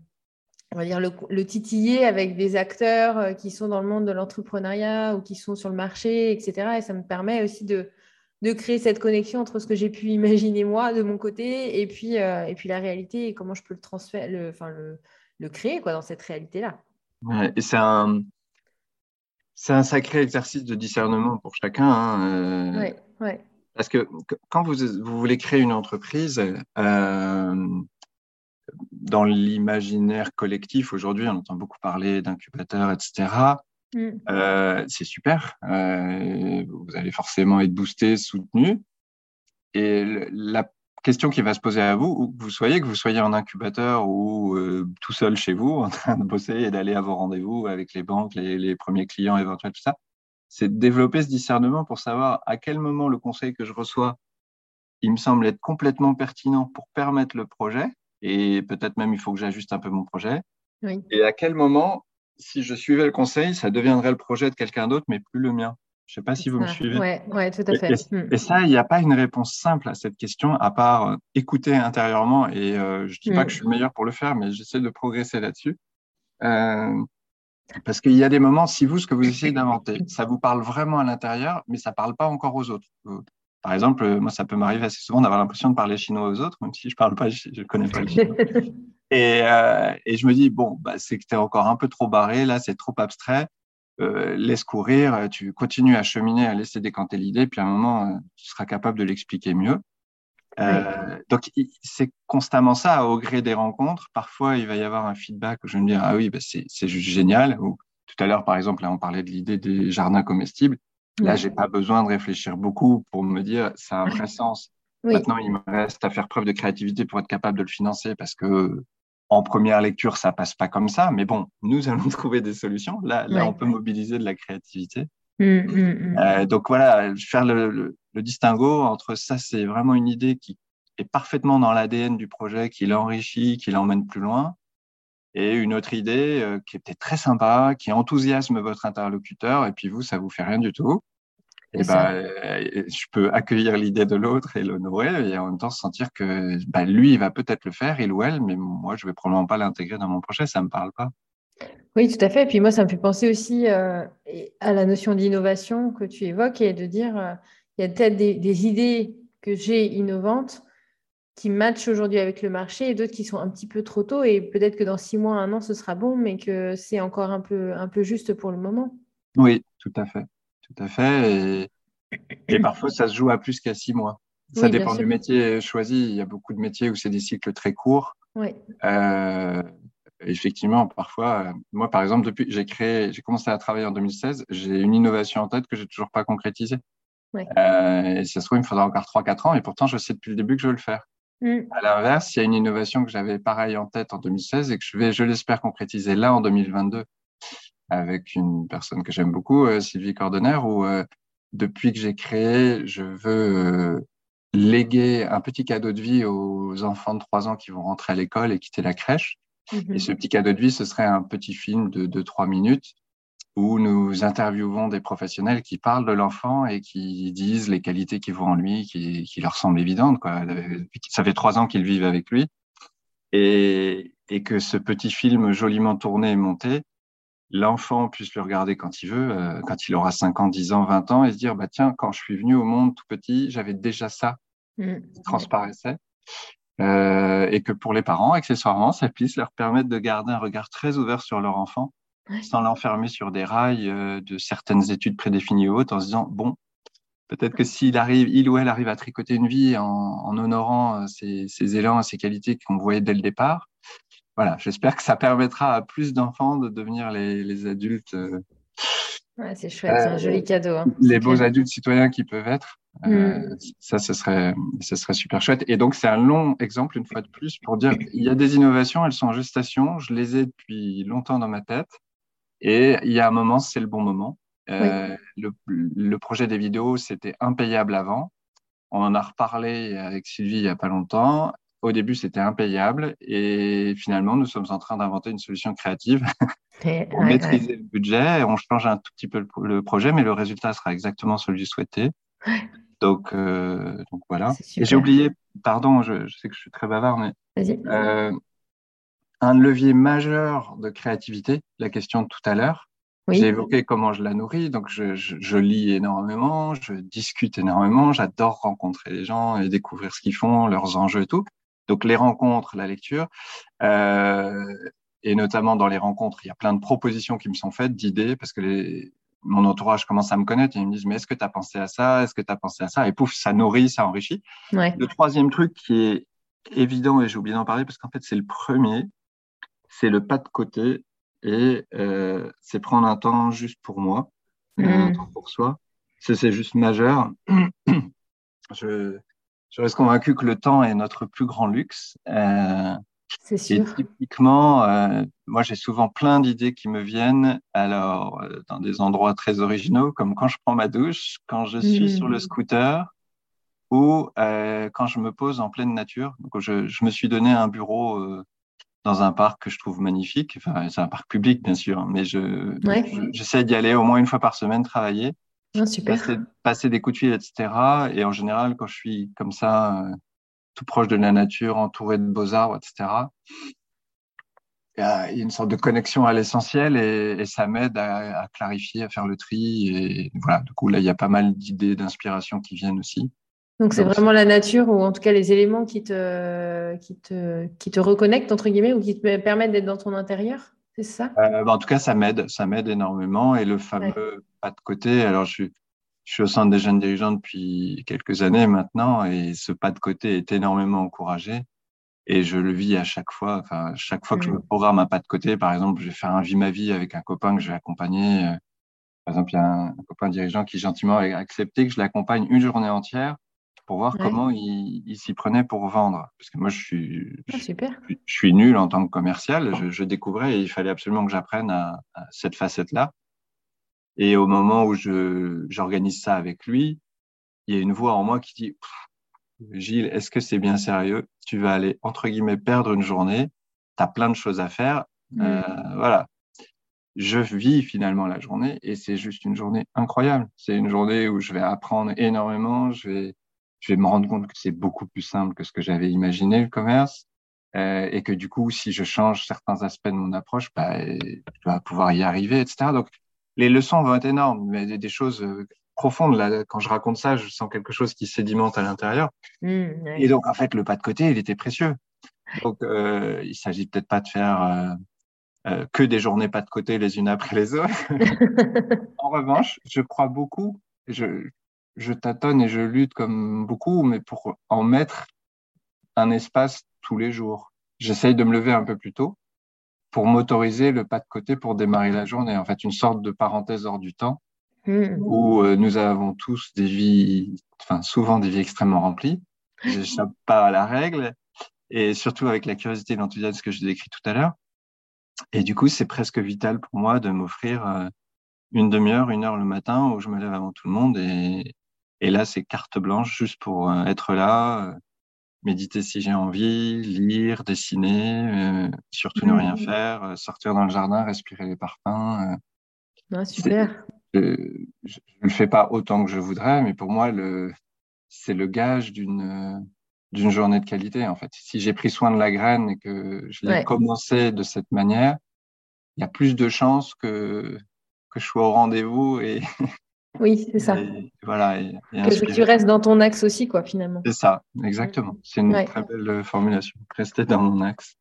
on va dire le, le, titiller avec des acteurs euh, qui sont dans le monde de l'entrepreneuriat ou qui sont sur le marché, etc. Et ça me permet aussi de, de créer cette connexion entre ce que j'ai pu imaginer moi de mon côté et puis, euh, et puis la réalité et comment je peux le transférer, le, enfin, le, le créer quoi, dans cette réalité-là. et c'est un, c'est un sacré exercice de discernement pour chacun. Hein, euh, ouais, Parce que quand vous, vous, voulez créer une entreprise, euh, dans l'imaginaire collectif, aujourd'hui, on entend beaucoup parler d'incubateurs, etc. Mm. Euh, c'est super. Euh, vous allez forcément être boosté, soutenu. Et la question qui va se poser à vous, où que vous soyez, que vous soyez en incubateur ou euh, tout seul chez vous, en train de bosser et d'aller à vos rendez-vous avec les banques, les, premiers clients éventuels, tout ça, c'est de développer ce discernement pour savoir à quel moment le conseil que je reçois, il me semble être complètement pertinent pour permettre le projet. Et peut-être même il faut que j'ajuste un peu mon projet. Et à quel moment si je suivais le conseil, ça deviendrait le projet de quelqu'un d'autre, mais plus le mien. Je ne sais pas si vous me suivez. Oui, tout à fait. Et, ça, il n'y a pas une réponse simple à cette question, à part euh, écouter intérieurement. Et euh, je ne dis pas que je suis le meilleur pour le faire, mais j'essaie de progresser là-dessus. Euh, parce qu'il y a des moments, si vous, ce que vous essayez d'inventer, ça vous parle vraiment à l'intérieur, mais ça ne parle pas encore aux autres. Par exemple, moi, ça peut m'arriver assez souvent d'avoir l'impression de parler chinois aux autres, même si je ne parle pas, je ne connais pas le chinois. Et, euh, et, je me dis, bon, bah, c'est que tu es encore un peu trop barré, là, c'est trop abstrait. Euh, laisse courir, tu continues à cheminer, à laisser décanter l'idée, puis à un moment, euh, tu seras capable de l'expliquer mieux. Euh, donc, c'est constamment ça, au gré des rencontres. Parfois, il va y avoir un feedback où je vais me dire, ah oui, bah, c'est juste génial. Ou, tout à l'heure, par exemple, là, on parlait de l'idée des jardins comestibles. Là, j'ai pas besoin de réfléchir beaucoup pour me dire, ça a un vrai sens. Maintenant, il me reste à faire preuve de créativité pour être capable de le financer parce que en première lecture, ça passe pas comme ça, mais bon, nous allons trouver des solutions. Là, là on peut mobiliser de la créativité. Mmh, mmh, mmh. Euh, donc voilà, faire le, le, distinguo entre ça, c'est vraiment une idée qui est parfaitement dans l'ADN du projet, qui l'enrichit, qui l'emmène plus loin, et une autre idée euh, qui est peut-être très sympa, qui enthousiasme votre interlocuteur, et puis vous, ça vous fait rien du tout et bah, euh, je peux accueillir l'idée de l'autre et l'honorer et en même temps sentir que bah, lui, il va peut-être le faire, il ou elle, mais moi, je vais probablement pas l'intégrer dans mon projet, ça me parle pas. Oui, tout à fait. Et puis moi, ça me fait penser aussi euh, à la notion d'innovation que tu évoques et de dire, euh, il y a peut-être des, des, idées que j'ai innovantes qui matchent aujourd'hui avec le marché et d'autres qui sont un petit peu trop tôt et peut-être que dans six mois, un an, ce sera bon, mais que c'est encore un peu, un peu juste pour le moment. Oui, tout à fait tout à fait. Et, parfois, ça se joue à plus qu'à six mois. Ça dépend du métier choisi. Il y a beaucoup de métiers où c'est des cycles très courts. Oui. Euh, effectivement, parfois, moi, par exemple, depuis j'ai créé, j'ai commencé à travailler en 2016, j'ai une innovation en tête que j'ai toujours pas concrétisée. Euh, et si ça se trouve, il me faudra encore 3-4 ans, et pourtant, je sais depuis le début que je veux le faire. Mm. À l'inverse, il y a une innovation que j'avais pareil en tête en 2016 et que je vais, je l'espère, concrétiser là en 2022 avec une personne que j'aime beaucoup, euh, Sylvie Cordener, où euh, depuis que j'ai créé, je veux euh, léguer un petit cadeau de vie aux enfants de 3 ans qui vont rentrer à l'école et quitter la crèche. Mhm. Et ce petit cadeau de vie, ce serait un petit film de 2-3 minutes où nous interviewons des professionnels qui parlent de l'enfant et qui disent les qualités qui vont en lui, qui, qui leur semblent évidentes. Quoi. Ça fait trois ans qu'ils vivent avec lui. Et, et que ce petit film joliment tourné et monté l'enfant puisse le regarder quand il veut, euh, quand il aura 5 ans, 10 ans, 20 ans, et se dire, bah, tiens, quand je suis venu au monde tout petit, j'avais déjà ça mmh. qui transparaissait. Euh, et que pour les parents, accessoirement, ça puisse leur permettre de garder un regard très ouvert sur leur enfant, sans l'enfermer sur des rails euh, de certaines études prédéfinies ou autres, en se disant, bon, peut-être que s'il arrive, il ou elle arrive à tricoter une vie en, en honorant ses, ses élans et ses qualités qu'on voyait dès le départ, voilà, j'espère que ça permettra à plus d'enfants de devenir les, adultes. Euh, c'est chouette, c'est un joli cadeau. Hein. Les beaux adultes citoyens qui peuvent être. Euh, mm. ça, ce serait, ce serait super chouette. Et donc, c'est un long exemple, une fois de plus, pour dire il y a des innovations, elles sont en gestation. Je les ai depuis longtemps dans ma tête. Et il y a un moment, c'est le bon moment. Euh, le, le, projet des vidéos, c'était impayable avant. On en a reparlé avec Sylvie il n'y a pas longtemps au début, c'était impayable et finalement, nous sommes en train d'inventer une solution créative pour maîtriser le budget. On change un tout petit peu le, projet, mais le résultat sera exactement celui souhaité. Donc, euh, donc voilà. Et j'ai oublié, pardon, je, sais que je suis très bavard, mais euh, un levier majeur de créativité, la question de tout à l'heure. J'ai évoqué comment je la nourris, donc je, je, lis énormément, je discute énormément, j'adore rencontrer les gens et découvrir ce qu'ils font, leurs enjeux et tout. Donc les rencontres, la lecture, euh, et notamment dans les rencontres, il y a plein de propositions qui me sont faites, d'idées, parce que les, mon entourage commence à me connaître et ils me disent mais est-ce que tu as pensé à ça? Est-ce que tu as pensé à ça? Et pouf, ça nourrit, ça enrichit. Le troisième truc qui est évident, et j'ai oublié d'en parler parce qu'en fait c'est le premier, c'est le pas de côté et euh, c'est prendre un temps juste pour moi, un mmh. temps pour soi. C'est juste majeur. je, je reste convaincu que le temps est notre plus grand luxe. Euh, c'est sûr. Et typiquement, euh, moi, j'ai souvent plein d'idées qui me viennent, alors euh, dans des endroits très originaux, comme quand je prends ma douche, quand je suis sur le scooter, ou quand je me pose en pleine nature. Donc, je, je me suis donné un bureau dans un parc que je trouve magnifique. Enfin, c'est un parc public, bien sûr, mais je, j'essaie d'y aller au moins une fois par semaine travailler. Ah, super. Passer, des coups de fil, etc. Et en général, quand je suis comme ça, euh, tout proche de la nature, entouré de beaux arbres, etc., il y a une sorte de connexion à l'essentiel et, ça m'aide à, à, clarifier, à faire le tri. Et voilà, du coup, là, il y a pas mal d'idées, d'inspiration qui viennent aussi. Donc, c'est vraiment la nature ou en tout cas les éléments qui te, qui te, qui te reconnectent, entre guillemets, ou qui te permettent d'être dans ton intérieur? C'est ça euh, bah, En tout cas, ça m'aide, ça m'aide énormément. Et le fameux pas de côté, alors je suis, je suis au centre des jeunes dirigeants depuis quelques années maintenant, et ce pas de côté est énormément encouragé. Et je le vis à chaque fois. Enfin, chaque fois que je me programme un pas de côté, par exemple, je vais faire un vie ma vie avec un copain que je vais accompagner. Euh, par exemple, il y a un, copain dirigeant qui gentiment a accepté que je l'accompagne une journée entière pour voir comment il, il s'y prenait pour vendre. Parce que moi, je suis, ah, super. Je, suis nul en tant que commercial. Je, je découvrais et il fallait absolument que j'apprenne à, à, cette facette-là. Et au moment où j'organise ça avec lui, il y a une voix en moi qui dit Gilles, est-ce que c'est bien sérieux? Tu vas aller, entre guillemets, perdre une journée. Tu as plein de choses à faire. Euh, voilà. Je vis finalement la journée et c'est juste une journée incroyable. C'est une journée où je vais apprendre énormément. Je vais, je vais me rendre compte que c'est beaucoup plus simple que ce que j'avais imaginé le commerce euh, et que du coup, si je change certains aspects de mon approche, bah, je dois pouvoir y arriver, etc. Donc, les leçons vont être énormes, mais des, choses euh, profondes. Là, quand je raconte ça, je sens quelque chose qui sédimente à l'intérieur. Mmh, et donc, en fait, le pas de côté, il était précieux. Donc, euh, il s'agit peut-être pas de faire euh, euh, que des journées pas de côté les unes après les autres. en revanche, je crois beaucoup, je, je tâtonne et je lutte comme beaucoup, mais pour en mettre un espace tous les jours. J'essaye de me lever un peu plus tôt pour m'autoriser le pas de côté pour démarrer la journée. En fait, une sorte de parenthèse hors du temps mmh. où euh, nous avons tous des vies, enfin souvent des vies extrêmement remplies. J'échappe pas à la règle et surtout avec la curiosité et l'enthousiasme que je décris tout à l'heure. Et du coup, c'est presque vital pour moi de m'offrir euh, une demi-heure, une heure le matin où je me lève avant tout le monde et, et là, c'est carte blanche juste pour euh, être là, euh, méditer si j'ai envie, lire, dessiner, euh, surtout ne rien mmh. faire, sortir dans le jardin, respirer les parfums. Ah, super. Je ne le fais pas autant que je voudrais, mais pour moi, le, c'est le gage d'une d'une journée de qualité. En fait, si j'ai pris soin de la graine et que je l'ai commencé de cette manière, il y a plus de chances que que je sois au rendez-vous et Oui, c'est ça. voilà. que tu restes dans ton axe aussi, quoi, finalement. C'est ça, exactement. C'est une très belle euh, formulation. Rester dans mon axe.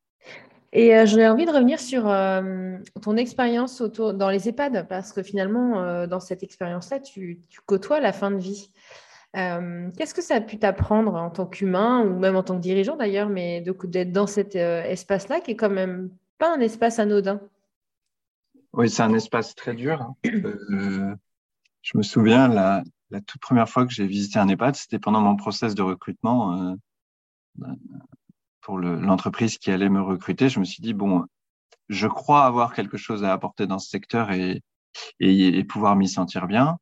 Et euh, j'ai envie de revenir sur euh, ton expérience autour dans les EHPAD, parce que finalement, dans cette expérience-là, tu, côtoies la fin de vie. Qu'est-ce que ça a pu t'apprendre en tant qu'humain, ou même en tant que dirigeant d'ailleurs, mais d'être dans cet espace-là, qui est quand même pas un espace anodin? Oui, c'est un espace très dur. Hein. Je me souviens, la, la toute première fois que j'ai visité un EHPAD, c'était pendant mon process de recrutement euh, pour l'entreprise qui allait me recruter. Je me suis dit, bon, je crois avoir quelque chose à apporter dans ce secteur et, et, et pouvoir m'y sentir bien.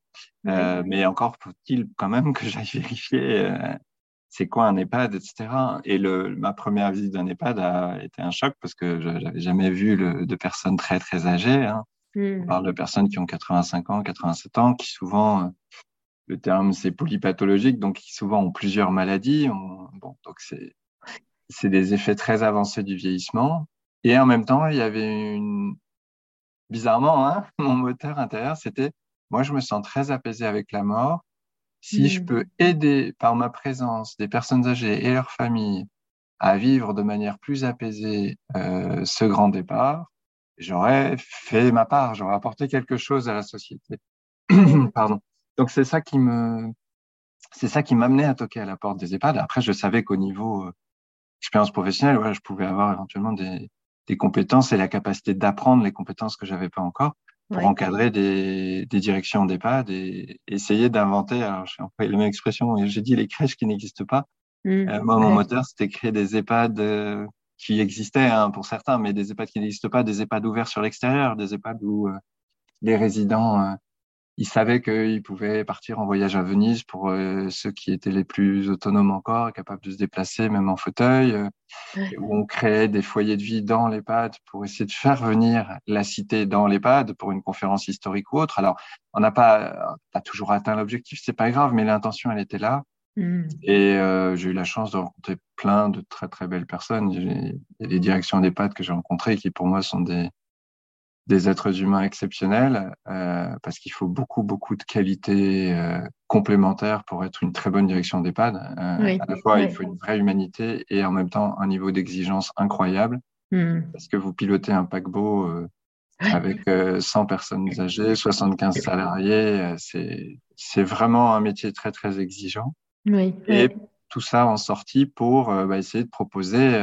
Euh, mais encore faut-il quand même que j'aille vérifier euh, c'est quoi un EHPAD, etc. Et le, ma première visite d'un EHPAD a été un choc parce que je n'avais jamais vu le, de personnes très, très âgées. Hein. Hmm. On parle de personnes qui ont 85 ans, 87 ans, qui souvent, le terme c'est polypathologique, donc qui souvent ont plusieurs maladies. bon, donc c'est, c'est des effets très avancés du vieillissement. Et en même temps, il y avait une, bizarrement, hein, mon moteur intérieur, c'était, moi, je me sens très apaisé avec la mort si je mm. peux aider par ma présence des personnes âgées et leurs familles à vivre de manière plus apaisée euh, ce grand départ, j'aurais fait ma part, j'aurais apporté quelque chose à la société. Pardon. Donc c'est ça qui me, c'est ça qui m'amenait à toquer à la porte des EHPAD. Après, je savais qu'au niveau euh, expérience professionnelle, ouais, je pouvais avoir éventuellement des, des compétences et la capacité d'apprendre les compétences que j'avais pas encore pour encadrer des, des directions d'EHPAD et essayer d'inventer, alors j'ai employé la même expression, j'ai dit les crèches qui n'existent pas. Mmh. Euh, moi, mon moteur, c'était créer des EHPAD euh, qui existaient hein, pour certains, mais des EHPAD qui n'existent pas, des EHPAD ouverts sur l'extérieur, des EHPAD où euh, les résidents ils savaient qu'ils pouvaient partir en voyage à Venise pour euh, ceux qui étaient les plus autonomes encore, capables de se déplacer même en fauteuil, euh, où on créait des foyers de vie dans l'EHPAD pour essayer de faire venir la cité dans l'EHPAD pour une conférence historique ou autre. Alors, on n'a pas, pas toujours atteint l'objectif, c'est pas grave, mais l'intention, elle était là. Mmh. Et euh, j'ai eu la chance de rencontrer plein de très très belles personnes. Il y a des directions d'EHPAD que j'ai rencontrées qui pour moi sont des, des êtres humains exceptionnels euh, parce qu'il faut beaucoup beaucoup de qualités euh, complémentaires pour être une très bonne direction d'EHPAD. Euh, à la fois, il faut une vraie humanité et en même temps un niveau d'exigence incroyable hmm. parce que vous pilotez un paquebot euh, avec 100 personnes âgées, 75 salariés. c'est c'est vraiment un métier très très exigeant. Oui, et tout ça en sortie pour bah, essayer de proposer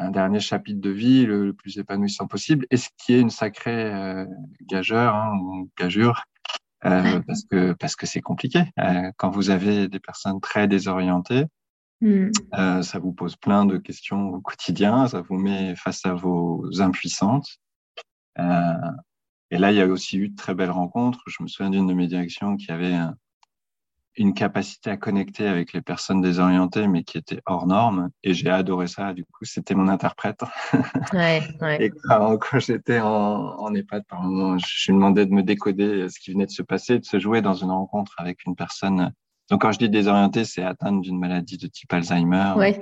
un dernier chapitre de vie le, plus épanouissant possible, et ce qui est une sacrée euh, gageur hein, ou gageure, euh, parce que parce que c'est compliqué. Euh, quand vous avez des personnes très désorientées, hmm. ça vous pose plein de questions au quotidien, ça vous met face à vos impuissantes. et là, il y a aussi eu de très belles rencontres. Je me souviens d'une de mes directions qui avait un, une capacité à connecter avec les personnes désorientées, mais qui était hors norme. Et j'ai adoré ça. Du coup, c'était mon interprète. Ouais, ouais. Et quand, j'étais en, en, EHPAD, par moment, je lui demandais de me décoder ce qui venait de se passer, de se jouer dans une rencontre avec une personne. Donc, quand je dis désorientée, c'est atteinte d'une maladie de type Alzheimer. Ouais.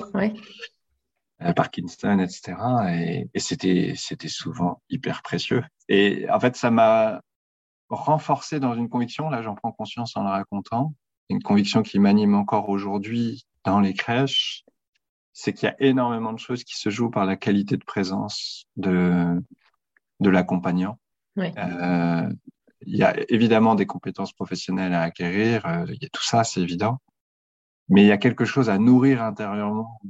Euh, Parkinson, etc. Et, et c'était, c'était souvent hyper précieux. Et en fait, ça m'a renforcé dans une conviction. Là, j'en prends conscience en le racontant une conviction qui m'anime encore aujourd'hui dans les crèches, c'est qu'il y a énormément de choses qui se jouent par la qualité de présence de, de l'accompagnant. Euh, il y a évidemment des compétences professionnelles à acquérir, euh, il y a tout ça, c'est évident. Mais il y a quelque chose à nourrir intérieurement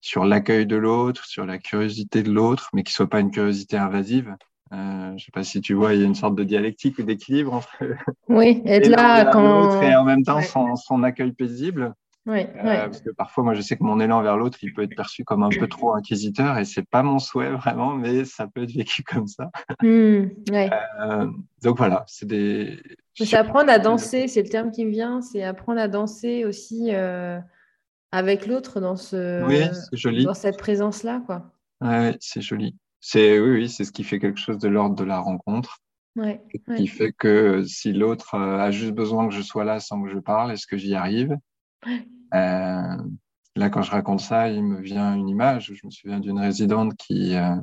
sur l'accueil de l'autre, sur la curiosité de l'autre, mais qui soit pas une curiosité invasive. Euh, je ne sais pas si tu vois, il y a une sorte de dialectique ou d'équilibre entre oui, être là quand et en même temps son, accueil paisible. Oui, euh, Parce que parfois, moi, je sais que mon élan vers l'autre, il peut être perçu comme un peu trop inquisiteur et c'est pas mon souhait vraiment, mais ça peut être vécu comme ça. Hmm, euh, donc voilà, c'est des. C'est apprendre à danser, c'est le terme qui me vient, c'est apprendre à danser aussi avec l'autre dans ce. Oui, joli. Dans cette présence-là, quoi. Ouais, c'est joli. C'est oui, oui, c'est ce qui fait quelque chose de l'ordre de la rencontre. Ouais, Qui fait que si l'autre euh, a juste besoin que je sois là sans que je parle, est-ce que j'y arrive? Euh, Là, quand je raconte ça, il me vient une image. Je me souviens d'une résidente qui euh,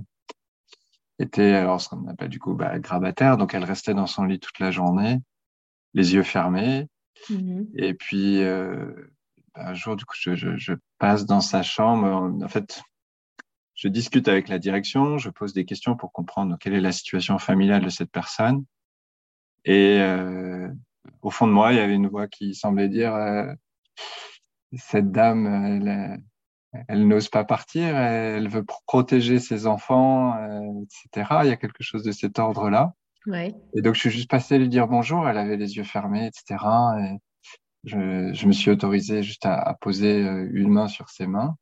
était, alors ce qu'on appelle du coup bah, grabataire, donc elle restait dans son lit toute la journée, les yeux fermés. Mm-hmm. Et puis un jour, du coup, je, je, je, passe dans sa chambre. En fait, je discute avec la direction, je pose des questions pour comprendre quelle est la situation familiale de cette personne. Et euh, au fond de moi, il y avait une voix qui semblait dire euh, cette dame, elle, elle n'ose pas partir, elle veut protéger ses enfants, euh, etc. Il y a quelque chose de cet ordre-là. Ouais. Et donc, je suis juste passé lui dire bonjour. Elle avait les yeux fermés, etc. Et je, je me suis autorisé juste à, à poser euh, une main sur ses mains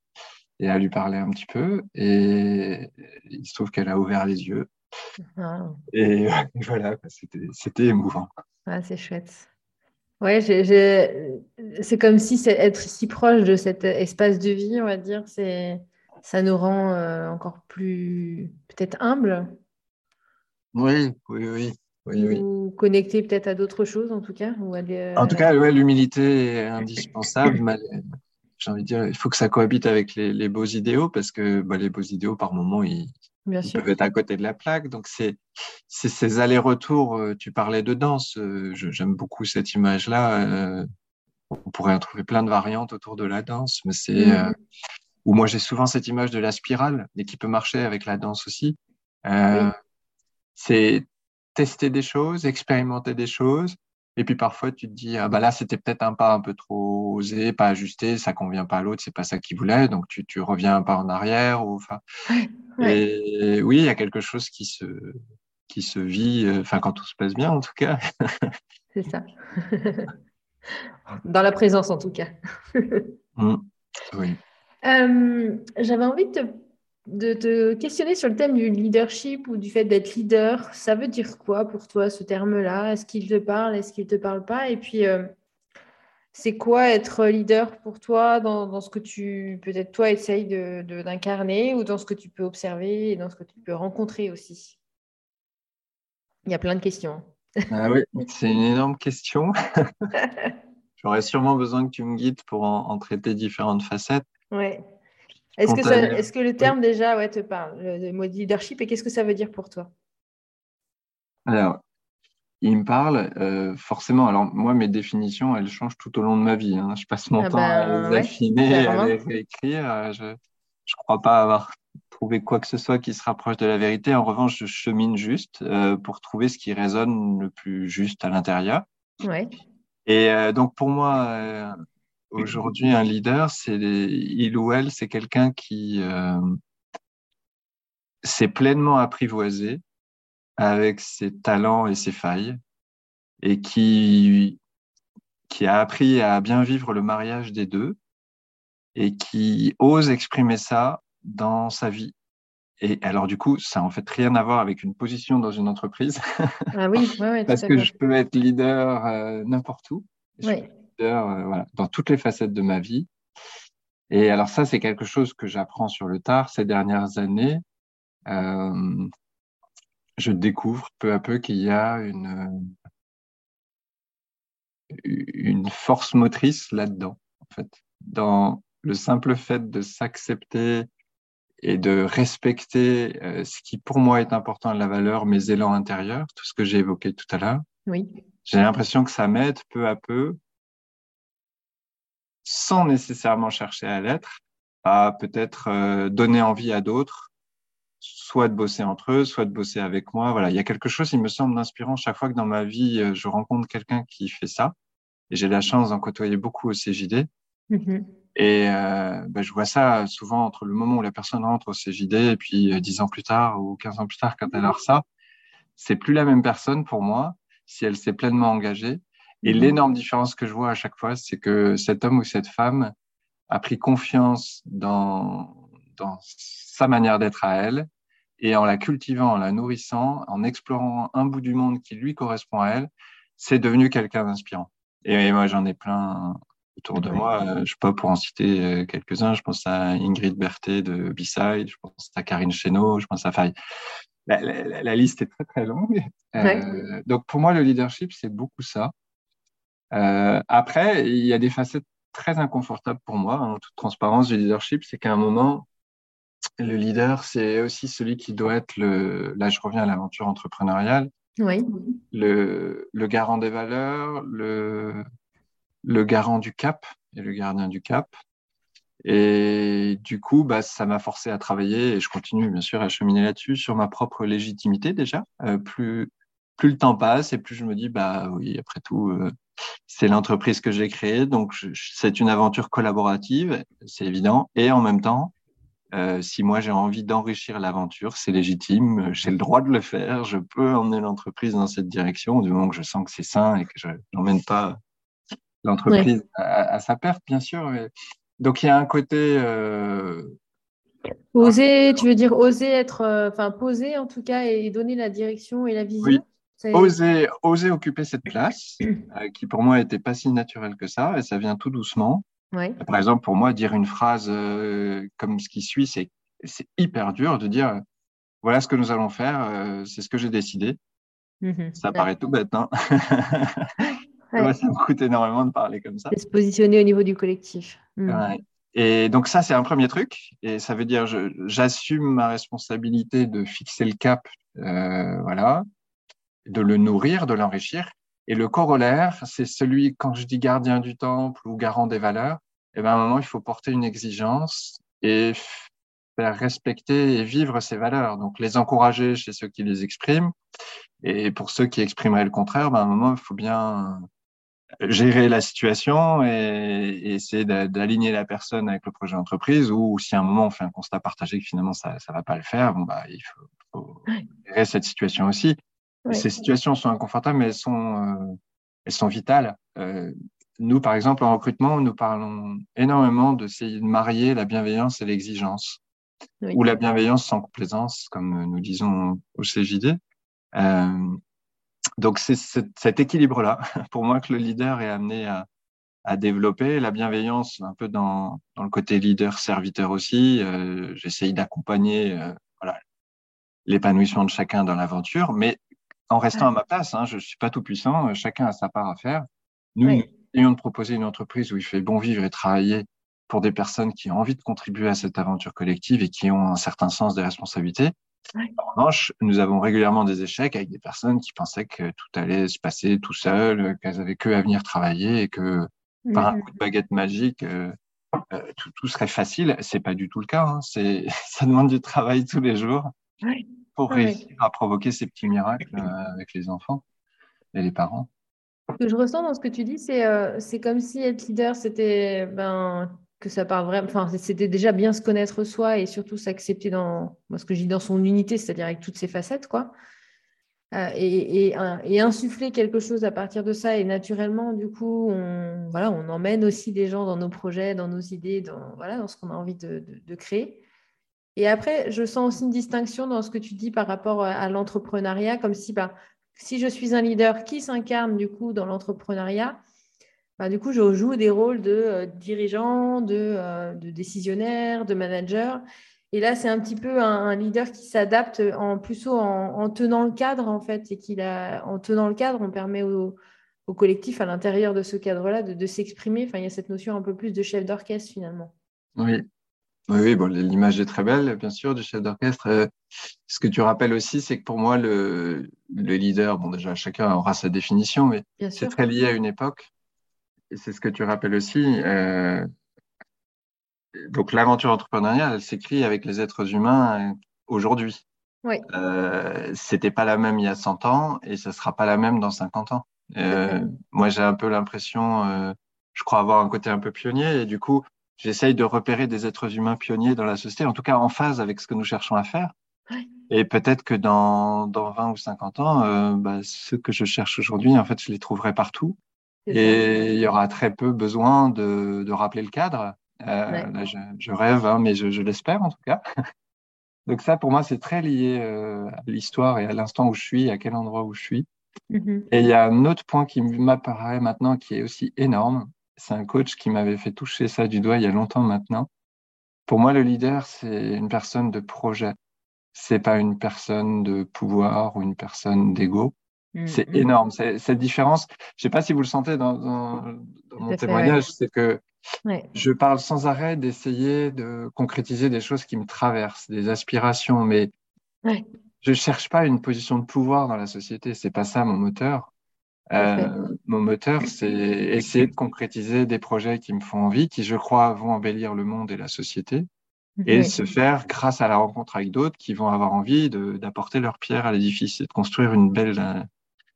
et à lui parler un petit peu. Et il se trouve qu'elle a ouvert les yeux. Et voilà, c'était émouvant. Ah, c'est chouette. Ouais, c'est comme si être si proche de cet espace de vie, on va dire, c'est ça nous rend euh, encore plus peut-être humble. Oui, oui, oui. Oui, ou connecter peut-être à d'autres choses en tout cas En tout cas, ouais, l'humilité est indispensable. J'ai envie de dire, il faut que ça cohabite avec les, beaux idéaux parce que bah, les beaux idéaux, par moment, ils, peuvent être à côté de la plaque. Donc, c'est ces allers-retours. Euh, tu parlais de danse. Euh, j'aime beaucoup cette image-là. Euh, on pourrait en trouver plein de variantes autour de la danse, mais c'est. Mm. Ou moi, j'ai souvent cette image de la spirale et qui peut marcher avec la danse aussi. C'est tester des choses, expérimenter des choses. Et puis parfois, tu te dis, ah bah là, c'était peut-être un pas un peu trop osé, pas ajusté, ça convient pas à l'autre, c'est pas ça qu'il voulait. Donc tu, tu, reviens un pas en arrière. Ou, enfin, Et oui, il y a quelque chose qui se, qui se vit, euh, enfin, quand tout se passe bien, en tout cas. c'est ça. Dans la présence, en tout cas. Mmh. oui. Euh, j'avais envie de te de te questionner sur le thème du leadership ou du fait d'être leader. Ça veut dire quoi pour toi ce terme-là? Est-ce qu'il te parle? Est-ce qu'il ne te parle pas? Et puis, euh, c'est quoi être leader pour toi dans, ce que tu, peut-être toi, essayes d'incarner ou dans ce que tu peux observer et dans ce que tu peux rencontrer aussi? Il y a plein de questions. Ah oui, c'est une énorme question. J'aurais sûrement besoin que tu me guides pour en, en traiter différentes facettes. Ouais. Est-ce que, le terme déjà ouais, te parle, le, mot leadership, et qu'est-ce que ça veut dire pour toi? Alors, il me parle euh, forcément. Alors, moi, mes définitions, elles changent tout au long de ma vie. Hein. Je passe mon ah temps à ben, les affiner, à les réécrire. Je ne crois pas avoir trouvé quoi que ce soit qui se rapproche de la vérité. En revanche, je chemine juste euh, pour trouver ce qui résonne le plus juste à l'intérieur. Ouais. Et euh, donc, pour moi, Aujourd'hui, un leader, c'est il ou elle, c'est quelqu'un qui euh, s'est pleinement apprivoisé avec ses talents et ses failles et qui, qui a appris à bien vivre le mariage des deux et qui ose exprimer ça dans sa vie. Et alors, du coup, ça en fait rien à voir avec une position dans une entreprise. Ah oui, Parce que je peux être leader euh, n'importe où. Oui. Euh, dans toutes les facettes de ma vie. Et alors ça, c'est quelque chose que j'apprends sur le tard ces dernières années. Euh, je découvre peu à peu qu'il y a une, une force motrice là-dedans, en fait. Dans le simple fait de s'accepter et de respecter euh, ce qui pour moi est important, la valeur, mes élans intérieurs, tout ce que j'ai évoqué tout à l'heure. Oui. J'ai l'impression que ça m'aide peu à peu sans nécessairement chercher à l'être, à peut-être euh, donner envie à d'autres, soit de bosser entre eux, soit de bosser avec moi. Voilà, il y a quelque chose, il me semble, d'inspirant chaque fois que dans ma vie, euh, je rencontre quelqu'un qui fait ça. Et j'ai la chance d'en côtoyer beaucoup au CJD. Mm-hmm. Et euh, ben, je vois ça souvent entre le moment où la personne rentre au CJD et puis dix ans plus tard ou quinze ans plus tard quand elle a ça, c'est plus la même personne pour moi si elle s'est pleinement engagée et mhm. l'énorme différence que je vois à chaque fois, c'est que cet homme ou cette femme a pris confiance dans, dans sa manière d'être à elle et en la cultivant, en la nourrissant, en explorant un bout du monde qui lui correspond à elle, c'est devenu quelqu'un d'inspirant. Et moi, j'en ai plein autour de moi. Euh, je sais pas pour en citer euh, quelques-uns. Je pense à Ingrid Berthet de B-Side, je pense à Karine Chéneau, je pense à Faye. La, la, liste est très très longue. Euh, donc pour moi, le leadership, c'est beaucoup ça. Euh, après, il y a des facettes très inconfortables pour moi, en toute transparence du leadership, c'est qu'à un moment, le leader, c'est aussi celui qui doit être le. Là, je reviens à l'aventure entrepreneuriale. Oui. Le, le garant des valeurs, le, le garant du cap et le gardien du cap. Et du coup, bah, ça m'a forcé à travailler et je continue bien sûr à cheminer là-dessus sur ma propre légitimité déjà. Euh, plus, plus le temps passe et plus je me dis, bah oui, après tout, euh, c'est l'entreprise que j'ai créée, donc c'est une aventure collaborative, c'est évident. Et en même temps, euh, si moi j'ai envie d'enrichir l'aventure, c'est légitime, j'ai le droit de le faire, je peux emmener l'entreprise dans cette direction du moment que je sens que c'est sain et que je n'emmène pas l'entreprise à, sa perte, bien sûr. Donc il y a un côté. Euh, oser, tu veux dire oser être, euh, enfin poser en tout cas et donner la direction et la vision oser, oser occuper cette place, euh, qui pour moi n'était pas si naturelle que ça, et ça vient tout doucement. Par exemple, pour moi, dire une phrase euh, comme ce qui suit, c'est hyper dur de dire voilà ce que nous allons faire, euh, c'est ce que j'ai décidé. Mmh ça paraît tout bête, non Ça me coûte énormément de parler comme ça. De se positionner au niveau du collectif. Mmh. Et donc ça, c'est un premier truc. Et ça veut dire, j'assume ma responsabilité de fixer le cap, voilà, de le nourrir, de l'enrichir. Et le corollaire, c'est celui, quand je dis gardien du temple ou garant des valeurs, eh ben, à un moment, il faut porter une exigence et faire respecter et vivre ces valeurs. Donc, les encourager chez ceux qui les expriment. Et pour ceux qui exprimeraient le contraire, ben, à un moment, il faut bien gérer la situation et, essayer d'aligner la personne avec le projet d'entreprise ou si à un moment on fait un constat partagé que finalement ça ne va pas le faire, bon, bah, il faut gérer cette situation aussi. Ces situations sont inconfortables, mais elles sont, euh, elles sont vitales. Euh, nous, par exemple, en recrutement, nous parlons énormément d'essayer de marier la bienveillance et l'exigence, ou la bienveillance sans complaisance, comme nous disons au CJD. Euh, donc, c'est cet équilibre-là, pour moi, que le leader est amené à, à développer. La bienveillance, un peu dans, dans le côté leader-serviteur aussi. Euh, J'essaye d'accompagner euh, voilà, l'épanouissement de chacun dans l'aventure, mais en restant à ma place. Hein, je ne suis pas tout puissant, euh, chacun a sa part à faire. Nous, nous essayons de proposer une entreprise où il fait bon vivre et travailler pour des personnes qui ont envie de contribuer à cette aventure collective et qui ont un certain sens des responsabilités. En revanche, nous avons régulièrement des échecs avec des personnes qui pensaient que tout allait se passer tout seul, qu'elles avaient que à venir travailler et que par un mmh. coup de baguette magique, euh, euh, tout, serait facile. C'est pas du tout le cas. Hein. C'est, ça demande du travail tous les jours pour réussir à provoquer ces petits miracles euh, avec les enfants et les parents. Ce que je ressens dans ce que tu dis, c'est euh, comme si être leader, c'était ben, que ça part vraiment. Enfin, c'était déjà bien se connaître soi et surtout s'accepter dans moi, ce que je dis dans son unité, c'est-à-dire avec toutes ses facettes, quoi. Euh, et, et, et, insuffler quelque chose à partir de ça. Et naturellement, du coup, on, voilà, on emmène aussi des gens dans nos projets, dans nos idées, dans, voilà, dans ce qu'on a envie de, de créer. Et après, je sens aussi une distinction dans ce que tu dis par rapport à l'entrepreneuriat, comme si, bah, si je suis un leader qui s'incarne du coup dans l'entrepreneuriat, bah, du coup, je joue des rôles de euh, dirigeant, de, euh, de, décisionnaire, de manager. Et là, c'est un petit peu un, leader qui s'adapte en en, en, tenant le cadre, en fait, et qu'il a, en tenant le cadre, on permet au, au collectif, à l'intérieur de ce cadre-là, de, de s'exprimer. Enfin, il y a cette notion un peu plus de chef d'orchestre finalement. Oui, oui, bon, l'image est très belle, bien sûr, du chef d'orchestre. Euh, ce que tu rappelles aussi, c'est que pour moi, le, le, leader, bon, déjà, chacun aura sa définition, mais c'est très lié à une époque. Et c'est ce que tu rappelles aussi. Euh, donc, l'aventure entrepreneuriale, elle s'écrit avec les êtres humains euh, aujourd'hui. Oui. Euh, C'était pas la même il y a 100 ans et ça sera pas la même dans 50 ans. Euh, moi, j'ai un peu l'impression, je crois avoir un côté un peu pionnier et du coup, j'essaye de repérer des êtres humains pionniers dans la société, en tout cas en phase avec ce que nous cherchons à faire. Et peut-être que dans, dans 20 ou 50 ans, euh, bah, ceux que je cherche aujourd'hui, en fait, je les trouverai partout. Et il y aura très peu besoin de, de rappeler le cadre. Euh, là, je, je, rêve, hein, mais je, je l'espère en tout cas. Donc ça, pour moi, c'est très lié euh, à l'histoire et à l'instant où je suis, à quel endroit où je suis. Mm-hmm. Et il y a un autre point qui m'apparaît maintenant qui est aussi énorme, c'est un coach qui m'avait fait toucher ça du doigt il y a longtemps maintenant. Pour moi, le leader, c'est une personne de projet. C'est pas une personne de pouvoir ou une personne d'ego. Mmh, c'est mmh. énorme. Cette différence, je sais pas si vous le sentez dans, dans, mon témoignage, c'est que je parle sans arrêt d'essayer de concrétiser des choses qui me traversent, des aspirations, mais ouais. je cherche pas une position de pouvoir dans la société. C'est pas ça mon moteur. Euh, mon moteur, c'est essayer de concrétiser des projets qui me font envie, qui, je crois, vont embellir le monde et la société, et se faire grâce à la rencontre avec d'autres qui vont avoir envie d'apporter leur pierre à l'édifice et de construire une belle, euh,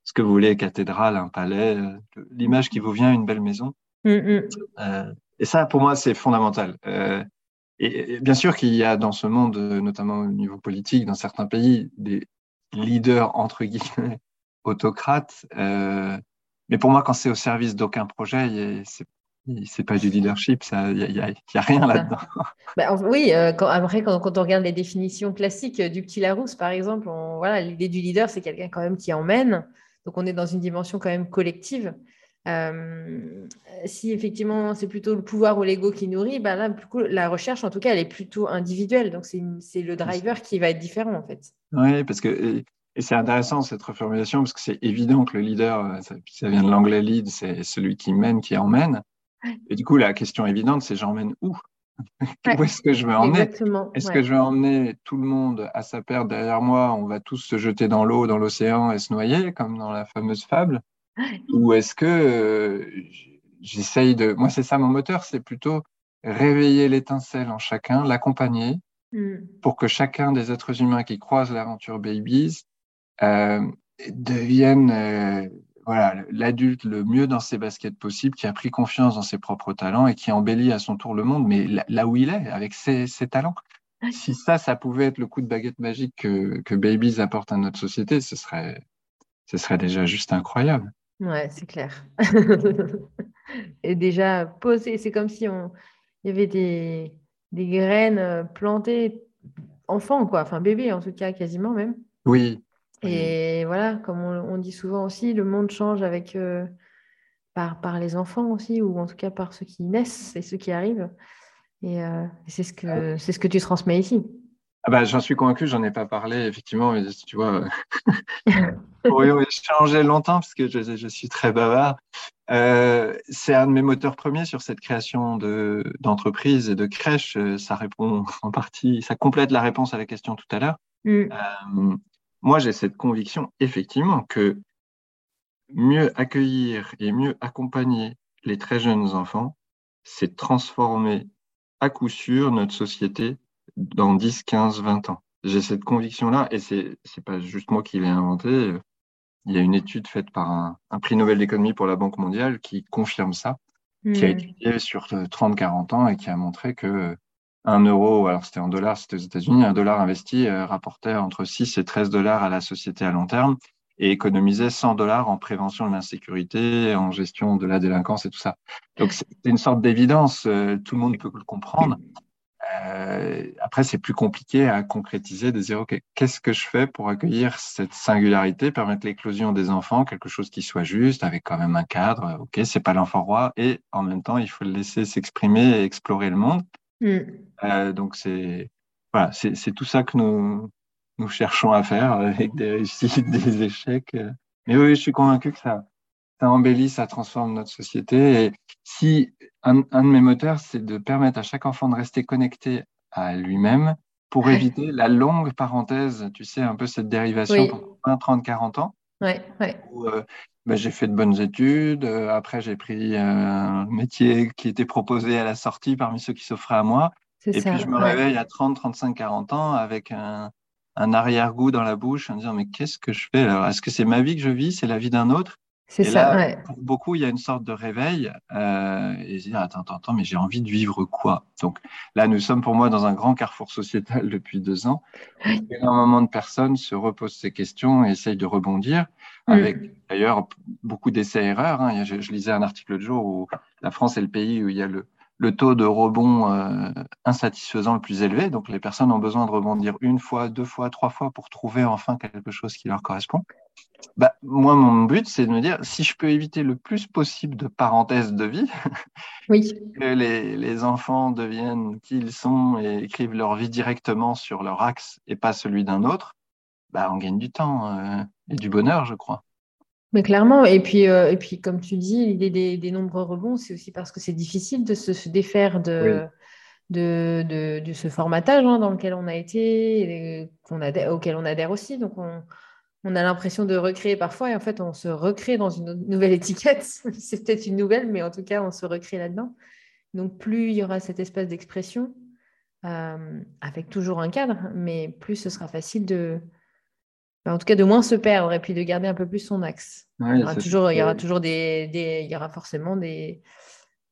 ce que vous voulez, cathédrale, un palais, euh, l'image qui vous vient, une belle maison. Euh, et ça, pour moi, c'est fondamental. Et, et, bien sûr qu'il y a dans ce monde, notamment au niveau politique, dans certains pays, des leaders, entre guillemets, autocrate. Euh, mais pour moi, quand c'est au service d'aucun projet, c'est pas du leadership, il n'y a, a, rien là-dedans. Bah, oui, euh, quand, après, quand, on regarde les définitions classiques du petit Larousse, par exemple, voilà, l'idée du leader, c'est quelqu'un quand même qui emmène. Donc, on est dans une dimension quand même collective. Euh, si effectivement c'est plutôt le pouvoir ou l'ego qui nourrit, bah là, la recherche, en tout cas, elle est plutôt individuelle. Donc, c'est le driver qui va être différent, en fait. Oui, parce que et c'est intéressant cette reformulation parce que c'est évident que le leader, ça, ça vient de l'anglais lead, c'est celui qui mène, qui emmène. Et du coup, la question évidente, c'est j'emmène où? Où est-ce que je veux emmener? Est-ce que je veux emmener tout le monde à sa perte derrière moi? On va tous se jeter dans l'eau, dans l'océan et se noyer, comme dans la fameuse fable? Ou est-ce que euh, j'essaye de. Moi, c'est ça mon moteur, c'est plutôt réveiller l'étincelle en chacun, l'accompagner, hmm. pour que chacun des êtres humains qui croisent l'aventure Babies euh, devienne euh, voilà, l'adulte le mieux dans ses baskets possible, qui a pris confiance dans ses propres talents et qui embellit à son tour le monde, mais là, où il est, avec ses, talents. Si ça, ça pouvait être le coup de baguette magique que, que Babies apporte à notre société, ce serait, ce serait déjà juste incroyable. Ouais, c'est clair. et déjà posé, c'est comme si on, il y avait des, des graines euh, plantées enfant, quoi, enfin bébé en tout cas, quasiment même. Oui, et voilà, comme on, dit souvent aussi, le monde change avec, euh, par, par les enfants aussi, ou en tout cas par ceux qui naissent et ceux qui arrivent. Et, euh, c'est ce, que, ce que tu transmets ici. Ah bah, J'en suis convaincu, j'en ai pas parlé, effectivement, mais tu vois, pourrions échanger longtemps parce que je, je suis très bavard. Euh, c'est un de mes moteurs premiers sur cette création d'entreprise et de crèche. Ça répond en partie, ça complète la réponse à la question tout à l'heure. Mm moi, j'ai cette conviction, effectivement, que mieux accueillir et mieux accompagner les très jeunes enfants, c'est transformer à coup sûr notre société dans 10, 15, 20 ans. J'ai cette conviction-là, et c'est n'est pas juste moi qui l'ai inventé. Il y a une étude faite par un, prix Nobel d'économie pour la Banque mondiale qui confirme ça, qui a hmm. étudié sur 30-40 ans et qui a montré que un euro, alors c'était en dollars, c'était aux États-Unis, un dollar investi euh, rapportait entre 6 et 13 dollars à la société à long terme et économisait 100 dollars en prévention de l'insécurité, en gestion de la délinquance et tout ça. Donc c'est une sorte d'évidence, euh, tout le monde peut le comprendre. Euh, après, c'est plus compliqué à concrétiser, de dire, OK, qu'est-ce que je fais pour accueillir cette singularité, permettre l'éclosion des enfants, quelque chose qui soit juste, avec quand même un cadre, OK, c'est pas l'enfant roi, et en même temps, il faut le laisser s'exprimer et explorer le monde. Mm. Euh, donc c'est voilà, c'est tout ça que nous, nous cherchons à faire avec des réussites, des échecs. Mais oui, je suis convaincu que ça, ça embellit, ça transforme notre société. Et si un, un de mes moteurs, c'est de permettre à chaque enfant de rester connecté à lui-même pour éviter la longue parenthèse, tu sais, un peu cette dérivation pour 20, 30, 40 ans. Ouais, ouais. Euh, ben, j'ai fait de bonnes études. Euh, après, j'ai pris un métier qui était proposé à la sortie parmi ceux qui s'offraient à moi. Et puis, je me réveille à 30, 35, 40 ans avec un, un arrière-goût dans la bouche en disant Mais qu'est-ce que je fais alors Est-ce que c'est ma vie que je vis? C'est la vie d'un autre? C'est ça, là, Pour beaucoup, il y a une sorte de réveil euh, et se dire attends, attends, attends, mais j'ai envie de vivre quoi? Donc là, nous sommes pour moi dans un grand carrefour sociétal depuis deux ans. Énormément de personnes se reposent ces questions et essayent de rebondir mm. avec d'ailleurs beaucoup d'essais-erreurs. Hein. Je, je, lisais un article de jour où la France est le pays où il y a le, le taux de rebond euh, insatisfaisant le plus élevé. Donc les personnes ont besoin de rebondir une fois, deux fois, trois fois pour trouver enfin quelque chose qui leur correspond. Bah, moi, mon but, c'est de me dire, si je peux éviter le plus possible de parenthèses de vie, oui. que les, les, enfants deviennent qui ils sont et écrivent leur vie directement sur leur axe et pas celui d'un autre, bah, on gagne du temps euh, et du bonheur, je crois. Mais clairement, et puis, euh, et puis comme tu dis, l'idée des, des, nombreux rebonds, c'est aussi parce que c'est difficile de se, défaire de, de, de, ce formatage hein, dans lequel on a été, et auquel on adhère aussi. Donc on, on a l'impression de recréer parfois, et en fait on se recrée dans une nouvelle étiquette. c'est peut-être une nouvelle, mais en tout cas on se recrée là-dedans. Donc plus il y aura cet espace d'expression, euh, avec toujours un cadre, mais plus ce sera facile de, en tout cas de moins se perdre et puis de garder un peu plus son axe. il, y aura toujours, il y aura toujours des, il y aura forcément des,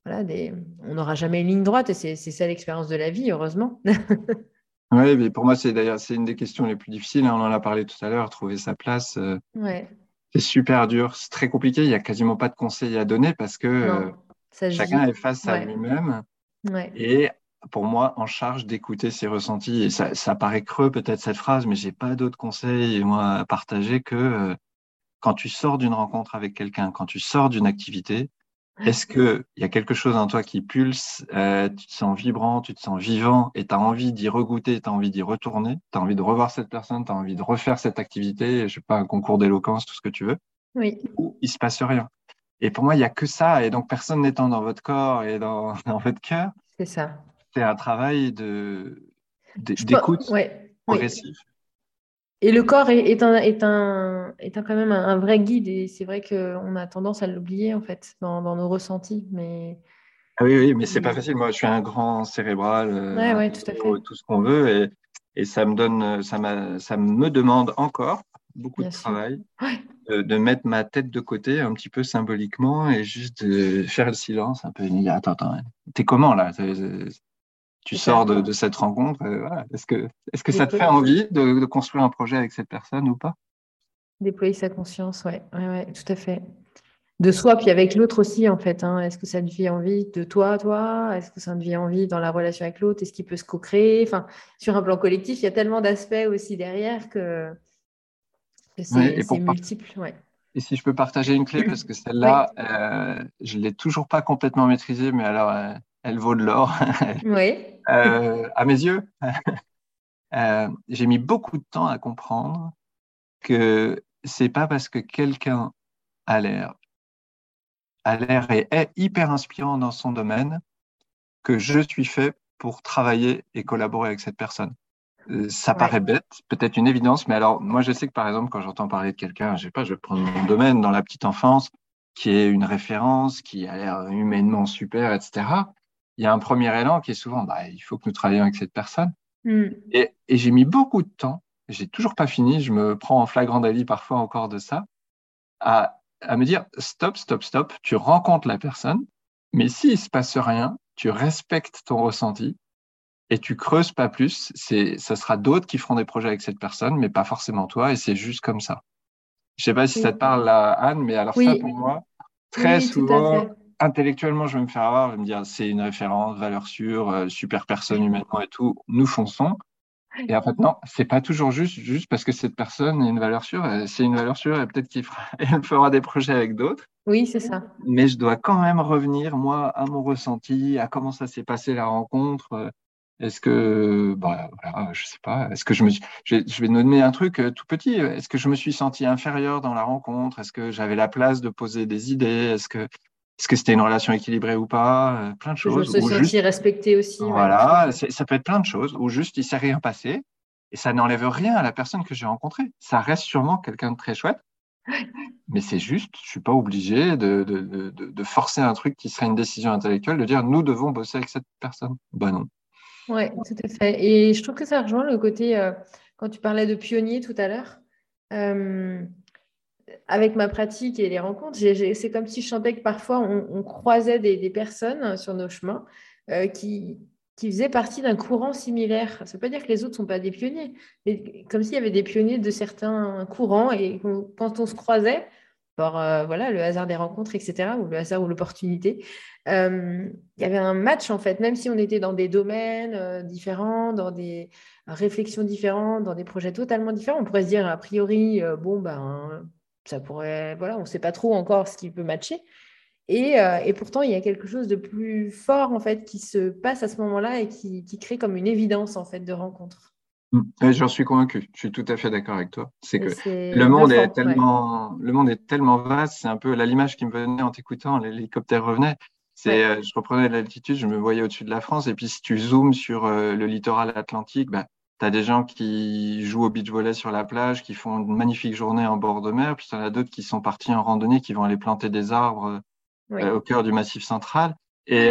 voilà, des, on n'aura jamais une ligne droite et c'est ça l'expérience de la vie, heureusement. oui, mais pour moi c'est d'ailleurs c'est une des questions les plus difficiles. Hein, on en a parlé tout à l'heure, trouver sa place. Euh, ouais. C'est super dur, c'est très compliqué. Il y a quasiment pas de conseils à donner parce que Chacun est face à lui-même. Et pour moi, en charge d'écouter ses ressentis. Et ça, paraît creux peut-être cette phrase, mais j'ai pas d'autres conseils moi à partager que euh, quand tu sors d'une rencontre avec quelqu'un, quand tu sors d'une activité, est-ce qu'il y a quelque chose en toi qui pulse, euh, tu te sens vibrant, tu te sens vivant et tu as envie d'y regoûter, tu as envie d'y retourner, tu as envie de revoir cette personne, tu as envie de refaire cette activité, je sais pas, un concours d'éloquence, tout ce que tu veux, oui. ou il se passe rien? Et pour moi, il n'y a que ça. Et donc, personne n'étant dans votre corps et dans, dans votre cœur. C'est ça. C'est un travail de, d'écoute ouais, progressif. Et le corps est, est, un, est, un, est un, quand même un, vrai guide. Et c'est vrai qu'on a tendance à l'oublier, en fait, dans, dans, nos ressentis. Mais... Ah oui, oui, mais c'est pas facile. Moi, je suis un grand cérébral. Euh, ouais, tout à fait. Tout ce qu'on veut. Et, et ça me donne, ça, ça me demande encore beaucoup de travail de, mettre ma tête de côté un petit peu symboliquement et juste de faire le silence un peu attends, attends, t'es comment là? Tu sors de, cette rencontre, euh, est-ce que, est -ce que ça te fait envie de, construire un projet avec cette personne ou pas? Déployer sa conscience, ouais, ouais, ouais, tout à fait. De soi, puis avec l'autre aussi, en fait. Hein. Est-ce que ça devient envie de toi, toi? Est-ce que ça devient envie dans la relation avec l'autre? Est-ce qu'il peut se co-créer? Enfin, sur un plan collectif, il y a tellement d'aspects aussi derrière que c'est multiple. Et si je peux partager une clé, parce que celle-là, euh, je ne l'ai toujours pas complètement maîtrisée, mais alors euh, elle vaut de l'or. oui. Euh, à mes yeux, j'ai mis beaucoup de temps à comprendre que c'est pas parce que quelqu'un a l'air a l'air et est hyper inspirant dans son domaine que je suis fait pour travailler et collaborer avec cette personne. Euh, ça paraît bête, peut-être une évidence, mais alors moi je sais que par exemple quand j'entends parler de quelqu'un, je sais pas, je vais prendre mon domaine dans la petite enfance, qui est une référence, qui a l'air humainement super, etc. Il y a un premier élan qui est souvent, bah, il faut que nous travaillions avec cette personne. Hmm. Et, et j'ai mis beaucoup de temps, j'ai toujours pas fini, je me prends en flagrant délit parfois encore de ça, à, à me dire stop, stop, stop, tu rencontres la personne, mais s'il se passe rien, tu respectes ton ressenti et tu creuses pas plus. C'est, ça sera d'autres qui feront des projets avec cette personne, mais pas forcément toi, et c'est juste comme ça. Je sais pas si ça te parle, Anne, mais alors ça, pour moi, très souvent, intellectuellement, je vais me faire avoir, je vais me dire, c'est une référence, valeur sûre, euh, super personne humainement et tout, nous fonçons. Et en fait, non, c'est pas toujours juste, juste parce que cette personne est une valeur sûre. Euh, c'est une valeur sûre et peut-être qu'il fera, des projets avec d'autres. Oui, c'est ça. Mais je dois quand même revenir, moi, à mon ressenti, à comment ça s'est passé la rencontre. Euh, est-ce que, bah, voilà, je sais pas, est-ce que je me je, vais nommer un truc tout petit. Est-ce que je me suis senti inférieur dans la rencontre? Est-ce que j'avais la place de poser des idées? Est-ce que, est-ce que c'était une relation équilibrée ou pas euh, Plein de choses. Je me suis juste... respecté aussi. Voilà, ça peut être plein de choses. Ou juste, il s'est rien passé et ça n'enlève rien à la personne que j'ai rencontrée. Ça reste sûrement quelqu'un de très chouette. Mais c'est juste, je suis pas obligé de, de, de, de, forcer un truc qui serait une décision intellectuelle, de dire nous devons bosser avec cette personne. Ben non. Oui, tout à fait. Et je trouve que ça rejoint le côté, euh, quand tu parlais de pionnier tout à l'heure, euh, avec ma pratique et les rencontres, c'est comme si je sentais que parfois on, croisait des, personnes sur nos chemins euh, qui, qui faisaient partie d'un courant similaire. Ça ne veut pas dire que les autres ne sont pas des pionniers, mais comme s'il y avait des pionniers de certains courants et quand on se croisait, par euh, voilà, le hasard des rencontres, etc., ou le hasard ou l'opportunité. Euh, il y avait un match, en fait, même si on était dans des domaines différents, dans des réflexions différentes, dans des projets totalement différents, on pourrait se dire, a priori, bon, ben, ça pourrait, voilà, on ne sait pas trop encore ce qui peut matcher. Et, et, pourtant, il y a quelque chose de plus fort, en fait, qui se passe à ce moment-là et qui, qui crée comme une évidence, en fait, de rencontre. Mm. J'en suis convaincu. Je suis tout à fait d'accord avec toi. C'est que le monde est tellement, le monde est tellement vaste. C'est un peu l'image qui me venait en t'écoutant. L'hélicoptère revenait. C'est, euh, je reprenais l'altitude, je me voyais au-dessus de la France. Et puis, si tu zoomes sur euh, le littoral atlantique, bah, tu as des gens qui jouent au beach volley sur la plage, qui font une magnifique journée en bord de mer. Puis, tu en as d'autres qui sont partis en randonnée, qui vont aller planter des arbres euh, au cœur du massif central. Et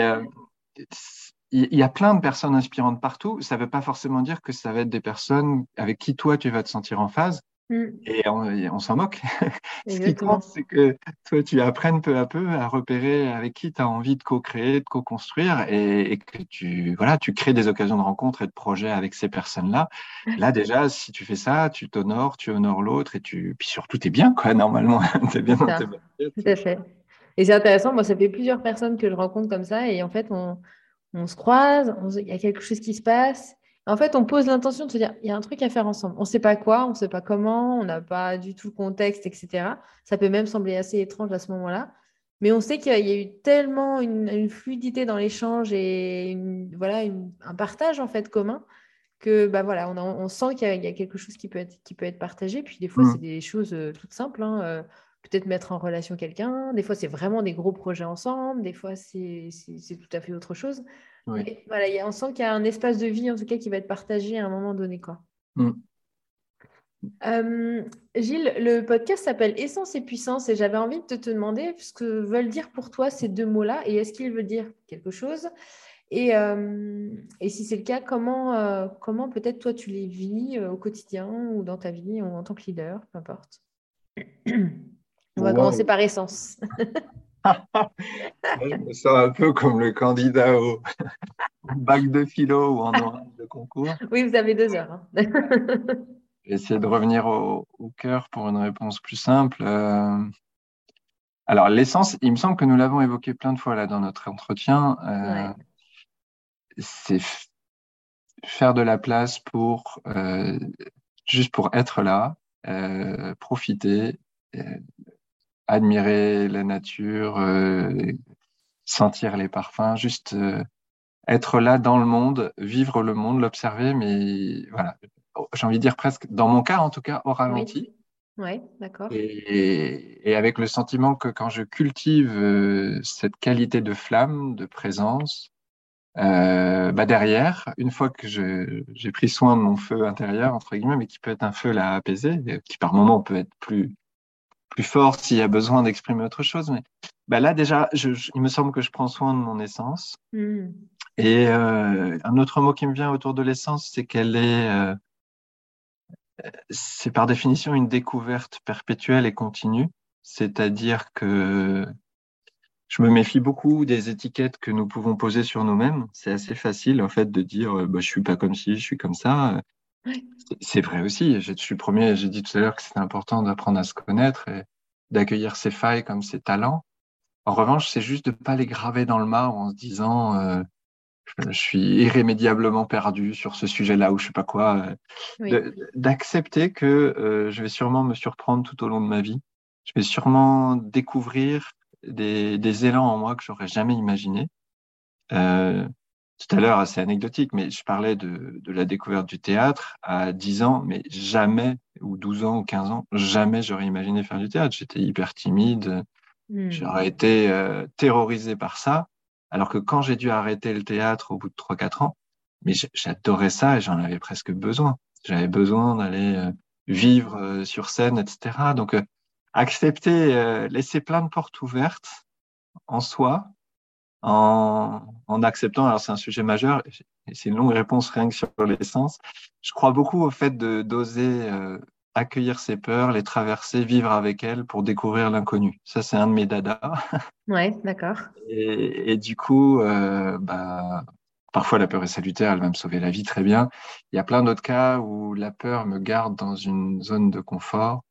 il y a plein de personnes inspirantes partout. Ça ne veut pas forcément dire que ça va être des personnes avec qui toi tu vas te sentir en phase. Mm. Et on, s'en moque. Ce qui compte, c'est que toi, tu apprennes peu à peu à repérer avec qui tu as envie de co-créer, de co-construire et, que tu, voilà, tu crées des occasions de rencontre et de projets avec ces personnes-là. Là, déjà, si tu fais ça, tu t'honores, tu honores l'autre et tu, puis surtout, tu es bien, quoi, normalement. tu es bien dans tes Tout à fait. Et c'est intéressant, moi, ça fait plusieurs personnes que je rencontre comme ça, et en fait, on, se croise, il y a quelque chose qui se passe. En fait, on pose l'intention de se dire, il y a un truc à faire ensemble. On ne sait pas quoi, on ne sait pas comment, on n'a pas du tout le contexte, etc. Ça peut même sembler assez étrange à ce moment-là. Mais on sait qu'il y a eu tellement une, fluidité dans l'échange et voilà, un partage en fait commun que bah voilà, on, sent qu'il y, a quelque chose qui peut être, qui peut être partagé. Puis des fois, mmh. c'est des choses euh, toutes simples. Hein, euh, peut-être mettre en relation quelqu'un. Des fois, c'est vraiment des gros projets ensemble. Des fois, c'est tout à fait autre chose. Voilà, y a, on sent qu'il y a un espace de vie, en tout cas, qui va être partagé à un moment donné. Quoi. Mmh. Euh, Gilles, le podcast s'appelle Essence et puissance et j'avais envie de te demander ce que veulent dire pour toi ces deux mots-là et est-ce qu'ils veulent dire quelque chose? Et, euh, et, si c'est le cas, comment, euh, comment peut-être toi tu les vis au quotidien ou dans ta vie ou en tant que leader, peu importe? On va commencer par essence. je me sens un peu comme le candidat au bac de philo ou en oral de concours. Oui, vous avez deux heures. Hein. essayer de revenir au, cœur pour une réponse plus simple. Euh, alors, l'essence, il me semble que nous l'avons évoqué plein de fois là dans notre entretien. Euh, c'est faire de la place pour euh, juste pour être là, profiter, admirer la nature, sentir les parfums, juste être là dans le monde, vivre le monde, l'observer, mais voilà, j'ai envie de dire presque, dans mon cas en tout cas, au ralenti. Oui, d'accord. Et, avec le sentiment que quand je cultive euh, cette qualité de flamme, de présence, euh, bah derrière, une fois que j'ai pris soin de mon feu intérieur, entre guillemets, mais qui peut être un feu là apaisé, qui par moment peut être plus, plus fort s'il y a besoin d'exprimer autre chose, mais bah là déjà, je, il me semble que je prends soin de mon essence. Mmh. Et euh, un autre mot qui me vient autour de l'essence, c'est qu'elle est, c'est par définition une découverte perpétuelle et continue, c'est-à-dire que je me méfie beaucoup des étiquettes que nous pouvons poser sur nous-mêmes. C'est assez facile en fait de dire euh, bah, je suis pas comme ci, je suis comme ça. C'est vrai aussi. Je suis premier, j'ai dit tout à l'heure que c'était important d'apprendre à se connaître et d'accueillir ses failles comme ses talents. En revanche, c'est juste de ne pas les graver dans le marbre en se disant euh, je suis irrémédiablement perdu sur ce sujet-là ou je sais pas quoi, d'accepter que euh, je vais sûrement me surprendre tout au long de ma vie. Je vais sûrement découvrir des, des élans en moi que j'aurais jamais imaginé. Euh, tout à l'heure, c'est anecdotique, mais je parlais de, de, la découverte du théâtre à 10 ans, mais jamais, ou 12 ans ou 15 ans, jamais j'aurais imaginé faire du théâtre. J'étais hyper timide, hmm. j'aurais été euh, terrorisé par ça. Alors que quand j'ai dû arrêter le théâtre au bout de 3-4 ans, mais j'adorais ça et j'en avais presque besoin. J'avais besoin d'aller euh, vivre euh, sur scène, etc. Donc, euh, accepter, laisser plein de portes ouvertes en soi, en, en acceptant, alors c'est un sujet majeur, et c'est une longue réponse rien que sur l'essence. Je crois beaucoup au fait de d'oser accueillir ses peurs, les traverser, vivre avec elles pour découvrir l'inconnu. Ça, c'est un de mes dadas. Ouais, d'accord. Et, du coup, euh, bah, parfois la peur est salutaire, elle va me sauver la vie très bien. Il y a plein d'autres cas où la peur me garde dans une zone de confort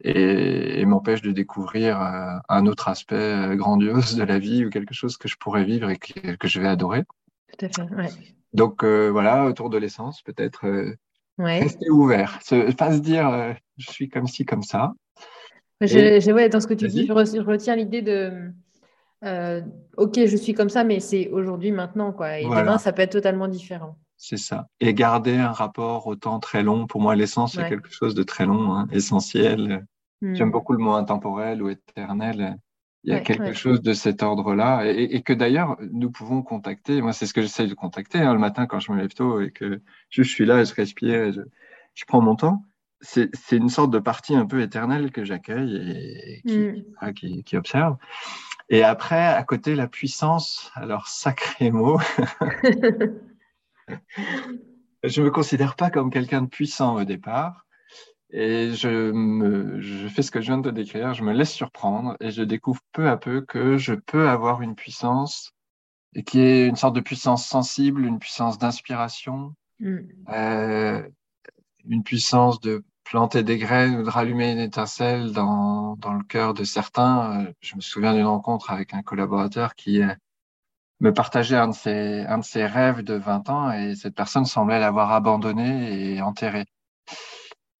et, m'empêche de découvrir euh, un autre aspect euh, grandiose de la vie ou quelque chose que je pourrais vivre et que, que je vais adorer. Tout à fait, ouais. Donc voilà, autour de l'essence, peut-être Rester ouvert. pas se dire euh, je suis comme ci, comme ça. Je, dans ce que tu dis, je, retiens l'idée de euh, ok, je suis comme ça, mais c'est aujourd'hui, maintenant. Quoi. Et demain, ça peut être totalement différent. C'est ça. Et garder un rapport au temps très long. Pour moi, l'essence, c'est quelque chose de très long, hein, essentiel. Hmm. J'aime beaucoup le mot intemporel ou éternel. Il y a quelque chose de cet ordre-là et, que d'ailleurs nous pouvons contacter. Moi, c'est ce que j'essaie de contacter hein, le matin quand je me lève tôt et que je suis là, je respire, et je, prends mon temps. C'est une sorte de partie un peu éternelle que j'accueille et, qui, mm. qui, observe. Et après, à côté, la puissance. Alors, sacré mot. je me considère pas comme quelqu'un de puissant au départ. Et je, me, je fais ce que je viens de te décrire, je me laisse surprendre et je découvre peu à peu que je peux avoir une puissance et qui est une sorte de puissance sensible, une puissance d'inspiration, mm. euh, une puissance de planter des graines ou de rallumer une étincelle dans, dans le cœur de certains. Euh, je me souviens d'une rencontre avec un collaborateur qui me partageait un de, ses, un de ses rêves de 20 ans et cette personne semblait l'avoir abandonné et enterré.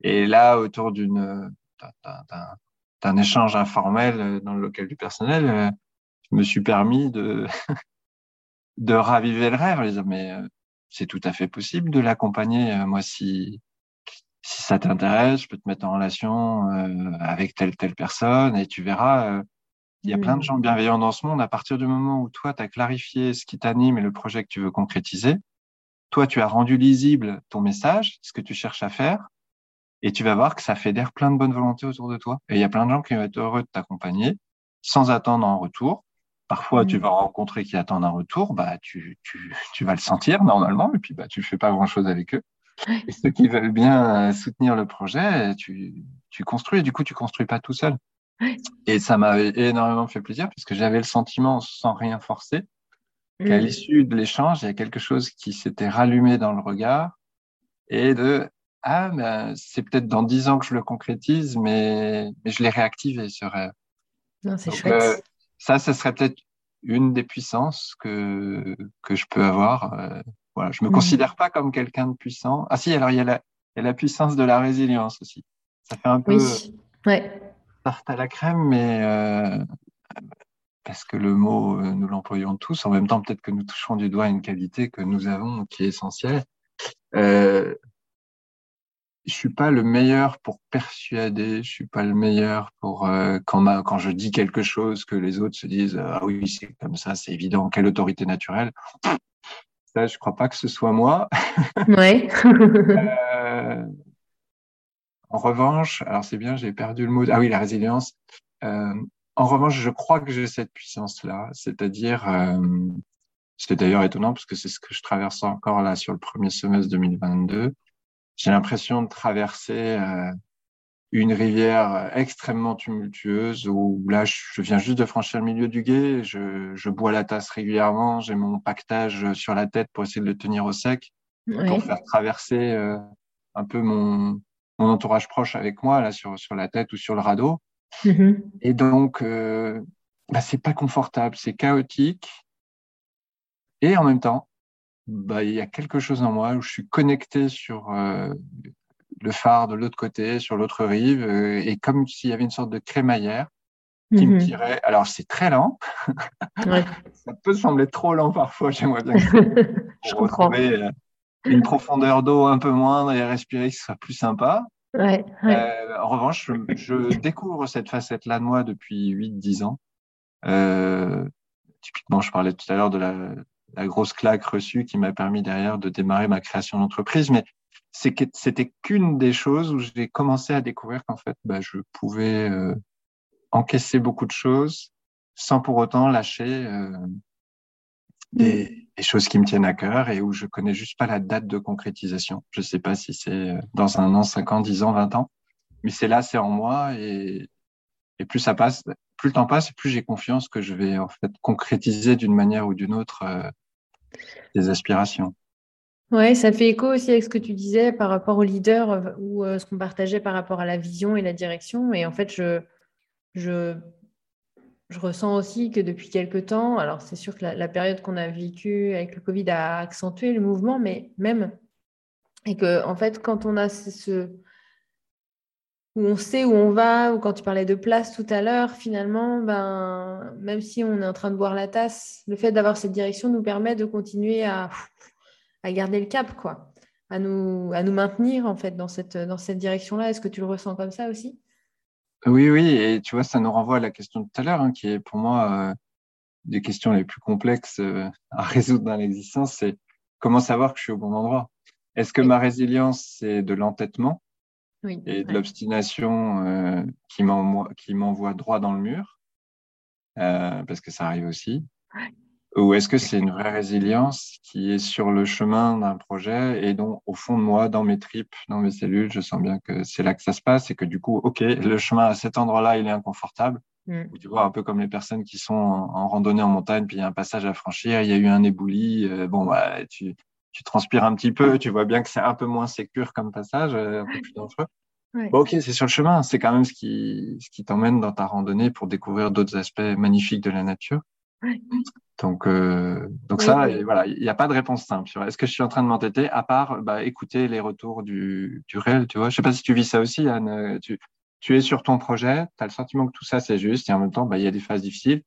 Et là, autour d'une d'un échange informel dans le local du personnel, euh, je me suis permis de de raviver le rêve. Mais c'est tout à fait possible de l'accompagner. Moi, si si ça t'intéresse, je peux te mettre en relation euh, avec telle telle personne et tu verras. Il y a plein de gens bienveillants dans ce monde. À partir du moment où toi, tu as clarifié ce qui t'anime et le projet que tu veux concrétiser, toi, tu as rendu lisible ton message, ce que tu cherches à faire, et tu vas voir que ça fédère plein de bonnes volontés autour de toi. Et il y a plein de gens qui vont être heureux de t'accompagner sans attendre un retour. Parfois, tu mm. vas rencontrer qui attendent un retour, bah, tu, tu, tu vas le sentir normalement, et puis bah, tu fais pas grand-chose avec eux. Et ceux qui veulent bien euh, soutenir le projet, tu, tu construis. Du coup, tu construis pas tout seul. Et ça m'a énormément fait plaisir puisque j'avais le sentiment, sans rien forcer, qu'à mm. l'issue de l'échange, il y a quelque chose qui s'était rallumé dans le regard et de ah ben c'est peut-être dans dix ans que je le concrétise, mais, mais je l'ai réactivé ce rêve. c'est chouette. Euh, ça, ce serait peut-être une des puissances que que je peux avoir. Euh, voilà, je me mm. considère pas comme quelqu'un de puissant. Ah si, alors il y, a la, il y, a la, puissance de la résilience aussi. Ça fait un peu oui. ouais. Tarte à la crème, mais euh, parce que le mot, euh, nous l'employons tous. En même temps, peut-être que nous toucherons du doigt une qualité que nous avons qui est essentielle. Euh, je suis pas le meilleur pour persuader, je suis pas le meilleur pour euh, quand, quand je dis quelque chose que les autres se disent ah oui c'est comme ça, c'est évident, quelle autorité naturelle. Ça, je crois pas que ce soit moi. Ouais. euh, en revanche, alors c'est bien, j'ai perdu le mot. Ah oui, la résilience. Euh, en revanche, je crois que j'ai cette puissance-là, c'est-à-dire, euh, c'est d'ailleurs étonnant parce que c'est ce que je traverse encore là sur le premier semestre 2022. J'ai l'impression de traverser euh, une rivière extrêmement tumultueuse où là, je viens juste de franchir le milieu du je, je bois la tasse régulièrement, j'ai mon pactage sur la tête pour essayer de le tenir au sec, pour faire traverser euh, un peu mon, mon entourage proche avec moi là sur, sur la tête ou sur le radeau. Mm-hmm. Et donc, euh, bah, c'est pas confortable, c'est chaotique. Et en même temps, bah, il y a quelque chose en moi où je suis connecté sur euh, le phare de l'autre côté, sur l'autre rive, euh, et comme s'il y avait une sorte de crémaillère qui me mhm. tirait. Alors, c'est très lent. Ça peut sembler trop lent parfois. J'aimerais bien Je retrouver euh, une profondeur d'eau un peu moindre et respirer, ce soit plus sympa. Ouais, euh, en revanche, je, découvre cette facette-là de moi depuis 8-10 ans. typiquement, je parlais tout à l'heure de la, la, grosse claque reçue qui m'a permis derrière de démarrer ma création d'entreprise. Mais c'était qu'une des choses où j'ai commencé à découvrir qu'en fait, bah, je pouvais euh, encaisser beaucoup de choses sans pour autant lâcher euh, des, des, choses qui me tiennent à cœur et où je connais juste pas la date de concrétisation. Je sais pas si c'est euh, dans un an, cinq ans, dix ans, vingt ans, mais c'est là, c'est en moi et, plus ça passe, plus le temps passe, plus j'ai confiance que je vais en fait concrétiser d'une manière ou d'une autre euh, des aspirations. Oui, ça fait écho aussi avec ce que tu disais par rapport au leader euh, ou euh, ce qu'on partageait par rapport à la vision et la direction. Et en fait, je, je, je ressens aussi que depuis quelque temps, alors c'est sûr que la, période qu'on a vécue avec le Covid a accentué le mouvement, mais même, et que en fait, quand on a ce, où on sait où on va, ou quand tu parlais de place tout à l'heure, finalement, ben, même si on est en train de boire la tasse, le fait d'avoir cette direction nous permet de continuer à à garder le cap, quoi, à nous, à nous maintenir en fait dans cette, dans cette direction-là. Est-ce que tu le ressens comme ça aussi? Oui, oui, et tu vois, ça nous renvoie à la question de tout à l'heure, hein, qui est pour moi euh, des questions les plus complexes euh, à résoudre dans l'existence, c'est comment savoir que je suis au bon endroit? Est-ce que ma résilience, c'est de l'entêtement? Et de l'obstination euh, qui m'envoie droit dans le mur? Parce que ça arrive aussi. Ou est-ce que c'est une vraie résilience qui est sur le chemin d'un projet et dont, au fond de moi, dans mes tripes, dans mes cellules, je sens bien que c'est là que ça se passe et que du coup, OK, le chemin à cet endroit-là, il est inconfortable. Mm. Tu vois, un peu comme les personnes qui sont en, randonnée en montagne, puis il y a un passage à franchir, il y a eu un éboulis, euh, bon, bah, tu, tu transpires un petit peu, tu vois bien que c'est un peu moins sécure comme passage, euh, un peu plus dangereux. ok, c'est sur le chemin. C'est quand même ce qui, ce qui t'emmène dans ta randonnée pour découvrir d'autres aspects magnifiques de la nature. Donc, euh, donc ça, voilà, il n'y a pas de réponse simple. Est-ce que je suis en train de m'entêter à part bah, écouter les retours du, du réel, tu vois Je sais pas si tu vis ça aussi, Anne. Euh, tu, tu es sur ton projet, tu as le sentiment que tout ça c'est juste, et en même temps, bah, il y a des phases difficiles.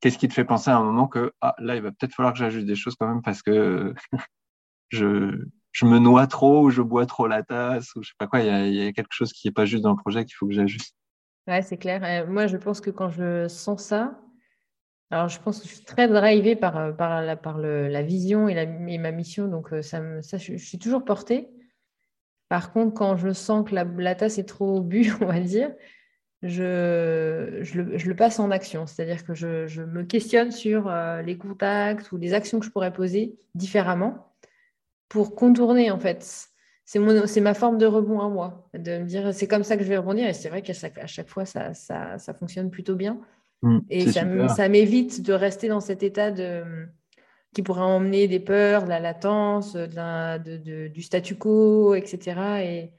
Qu'est-ce qui te fait penser à un moment que ah, là, il va peut-être falloir que j'ajuste des choses quand même parce que je, je me noie trop ou je bois trop la tasse ou je sais pas quoi. Il y a, quelque chose qui est pas juste dans le projet qu'il faut que j'ajuste. Ouais, c'est clair. Euh, moi, je pense que quand je sens ça, alors je pense que je suis très drivée par, euh, par, la, vision et, ma mission, donc euh, ça, je, suis toujours portée. Par contre, quand je sens que la, tasse est trop bu, on va dire, je, le, passe en action. C'est-à-dire que je, me questionne sur les contacts ou les actions que je pourrais poser différemment pour contourner en fait. C'est, ma forme de rebond à moi, de me dire c'est comme ça que je vais rebondir. Et c'est vrai qu'à chaque, fois, ça, fonctionne plutôt bien. Mmh, et ça, m'évite de rester dans cet état de, qui pourrait emmener des peurs, de la latence, de, de, du statu quo, etc. Et,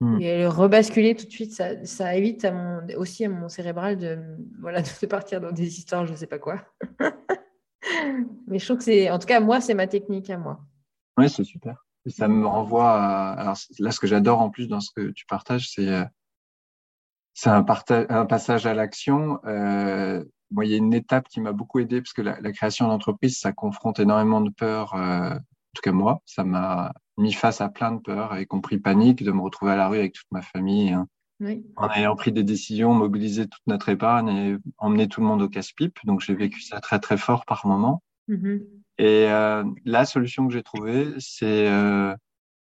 mmh. et, rebasculer tout de suite, ça, ça évite à mon, aussi à mon cérébral de, voilà, de partir dans des histoires, je ne sais pas quoi. Mais je trouve que c'est, en tout cas, moi, c'est ma technique à moi. Oui, c'est super. ça me renvoie à... Alors là, ce que j'adore en plus dans ce que tu partages, c'est euh, c'est un, un passage à l'action. Euh, moi, il y a une étape qui m'a beaucoup aidé parce que la, création d'entreprise, ça confronte énormément de peurs. Euh, en tout cas, moi, ça m'a mis face à plein de peurs, y compris panique de me retrouver à la rue avec toute ma famille. Hein. Oui. En ayant pris des décisions, mobiliser toute notre épargne et emmener tout le monde au casse-pipe. Donc, j'ai vécu ça très, très fort par moment. Mmh et euh, la solution que j'ai trouvée, c'est euh,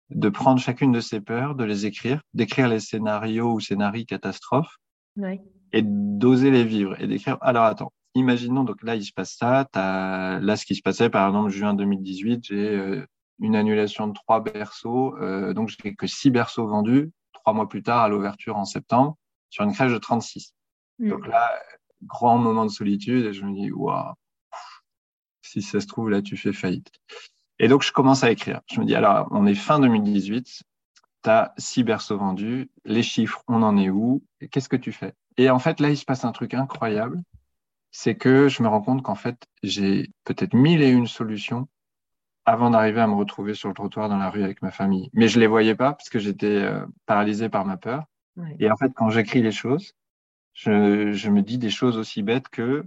de prendre chacune de ces peurs, de les écrire, d'écrire les scénarios ou scénarios catastrophes et d'oser les vivre et d'écrire. Alors attends, imaginons donc là il se passe ça. As, là ce qui se passait par exemple juin 2018, j'ai euh, une annulation de trois berceaux, euh, donc j'ai que six berceaux vendus. Trois mois plus tard à l'ouverture en septembre sur une crèche de 36. Mm. Donc là grand moment de solitude et je me dis waouh si ça se trouve, là, tu fais faillite. Et donc, je commence à écrire. Je me dis, alors, on est fin 2018, tu as six berceaux vendus, les chiffres, on en est où Qu'est-ce que tu fais? Et en fait, là, il se passe un truc incroyable, c'est que je me rends compte qu'en fait, j'ai peut-être mille et une solutions avant d'arriver à me retrouver sur le trottoir dans la rue avec ma famille. Mais je les voyais pas parce que j'étais euh, paralysé par ma peur. Et en fait, quand j'écris les choses, je, je, me dis des choses aussi bêtes que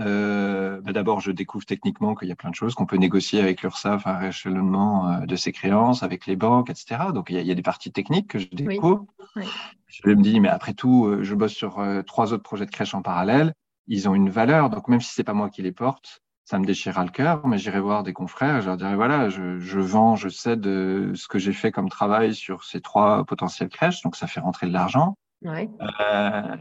euh, bah, D'abord, je découvre techniquement qu'il y a plein de choses qu'on peut négocier avec l'URSSAF, un rééchelonnement euh, de ses créances, avec les banques, etc. Donc, il y, a, il y a des parties techniques que je découvre. Oui. Je me dis, mais après tout, euh, je bosse sur trois autres projets de crèche en parallèle. Ils ont une valeur. Donc, même si c'est pas moi qui les porte, ça me déchirera le cœur. Mais j'irai voir des confrères et je leur dirai, voilà, je, je vends, je cède ce que j'ai fait comme travail sur ces trois potentielles crèches. Donc, ça fait rentrer de l'argent. Ouais. Euh,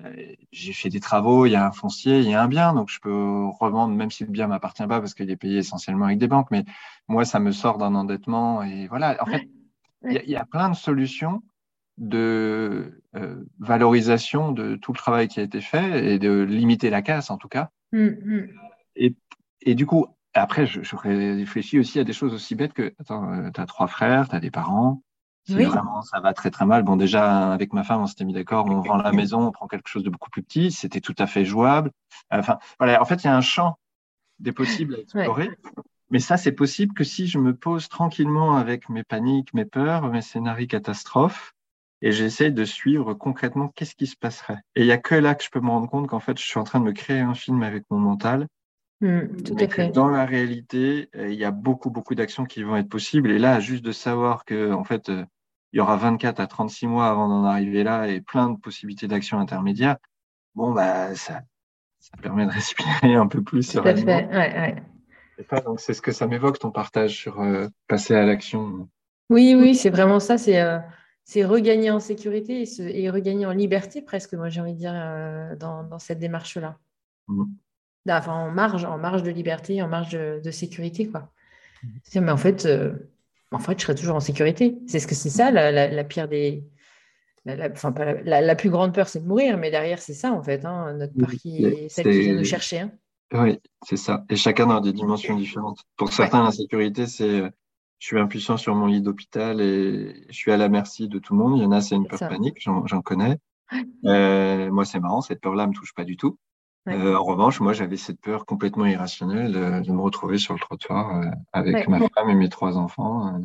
j'ai fait des travaux, il y a un foncier, il y a un bien, donc je peux revendre même si le bien m'appartient pas parce qu'il est payé essentiellement avec des banques. Mais moi, ça me sort d'un endettement et voilà. En fait, il y, y, a plein de solutions de euh, valorisation de tout le travail qui a été fait et de limiter la casse en tout cas. Mmh. Et, et, du coup, après, je, je, réfléchis aussi à des choses aussi bêtes que, attends, euh, tu as trois frères, tu as des parents, si vraiment ça va très très mal, bon déjà avec ma femme on s'était mis d'accord, on vend la maison, on prend quelque chose de beaucoup plus petit, c'était tout à fait jouable. Enfin voilà, en fait il y a un champ des possibles à explorer. Mais ça, c'est possible que si je me pose tranquillement avec mes paniques, mes peurs, mes scénarios catastrophes, et j'essaie de suivre concrètement qu'est-ce qui se passerait. Et il n'y a que là que je peux me rendre compte qu'en fait, je suis en train de me créer un film avec mon mental. Mmh, tout à fait. Dans la réalité, il y a beaucoup, beaucoup d'actions qui vont être possibles. Et là, juste de savoir que, en fait, euh, il y aura 24 à 36 mois avant d'en arriver là et plein de possibilités d'action intermédiaires, bon, bah, ça, ça permet de respirer un peu plus Tout à fait, ouais, ouais. donc, c'est ce que ça m'évoque, ton partage sur euh, passer à l'action. Oui, oui, c'est vraiment ça. C'est euh, c'est regagner en sécurité et, et, regagner en liberté, presque, moi, j'ai envie de dire, euh, dans, dans, cette démarche-là. Mmh. Enfin, en marge, en marge de liberté, en marge de, de sécurité, quoi. Mmh. Mais en fait, en fait, je serais toujours en sécurité. C'est ce que c'est ça, la, pire des. La, enfin, la, plus grande peur, c'est de mourir, mais derrière, c'est ça, en fait, hein, notre peur qui est celle qui vient nous chercher. Hein. Oui, c'est ça. Et chacun dans des dimensions différentes. Pour certains, la sécurité, c'est je suis impuissant sur mon lit d'hôpital et je suis à la merci de tout le monde. Il y en a, c'est une peur panique, j'en connais. Euh, moi, c'est marrant, cette peur-là me touche pas du tout. Euh, en revanche, moi, j'avais cette peur complètement irrationnelle de, me retrouver sur le trottoir euh, avec ma femme et mes trois enfants.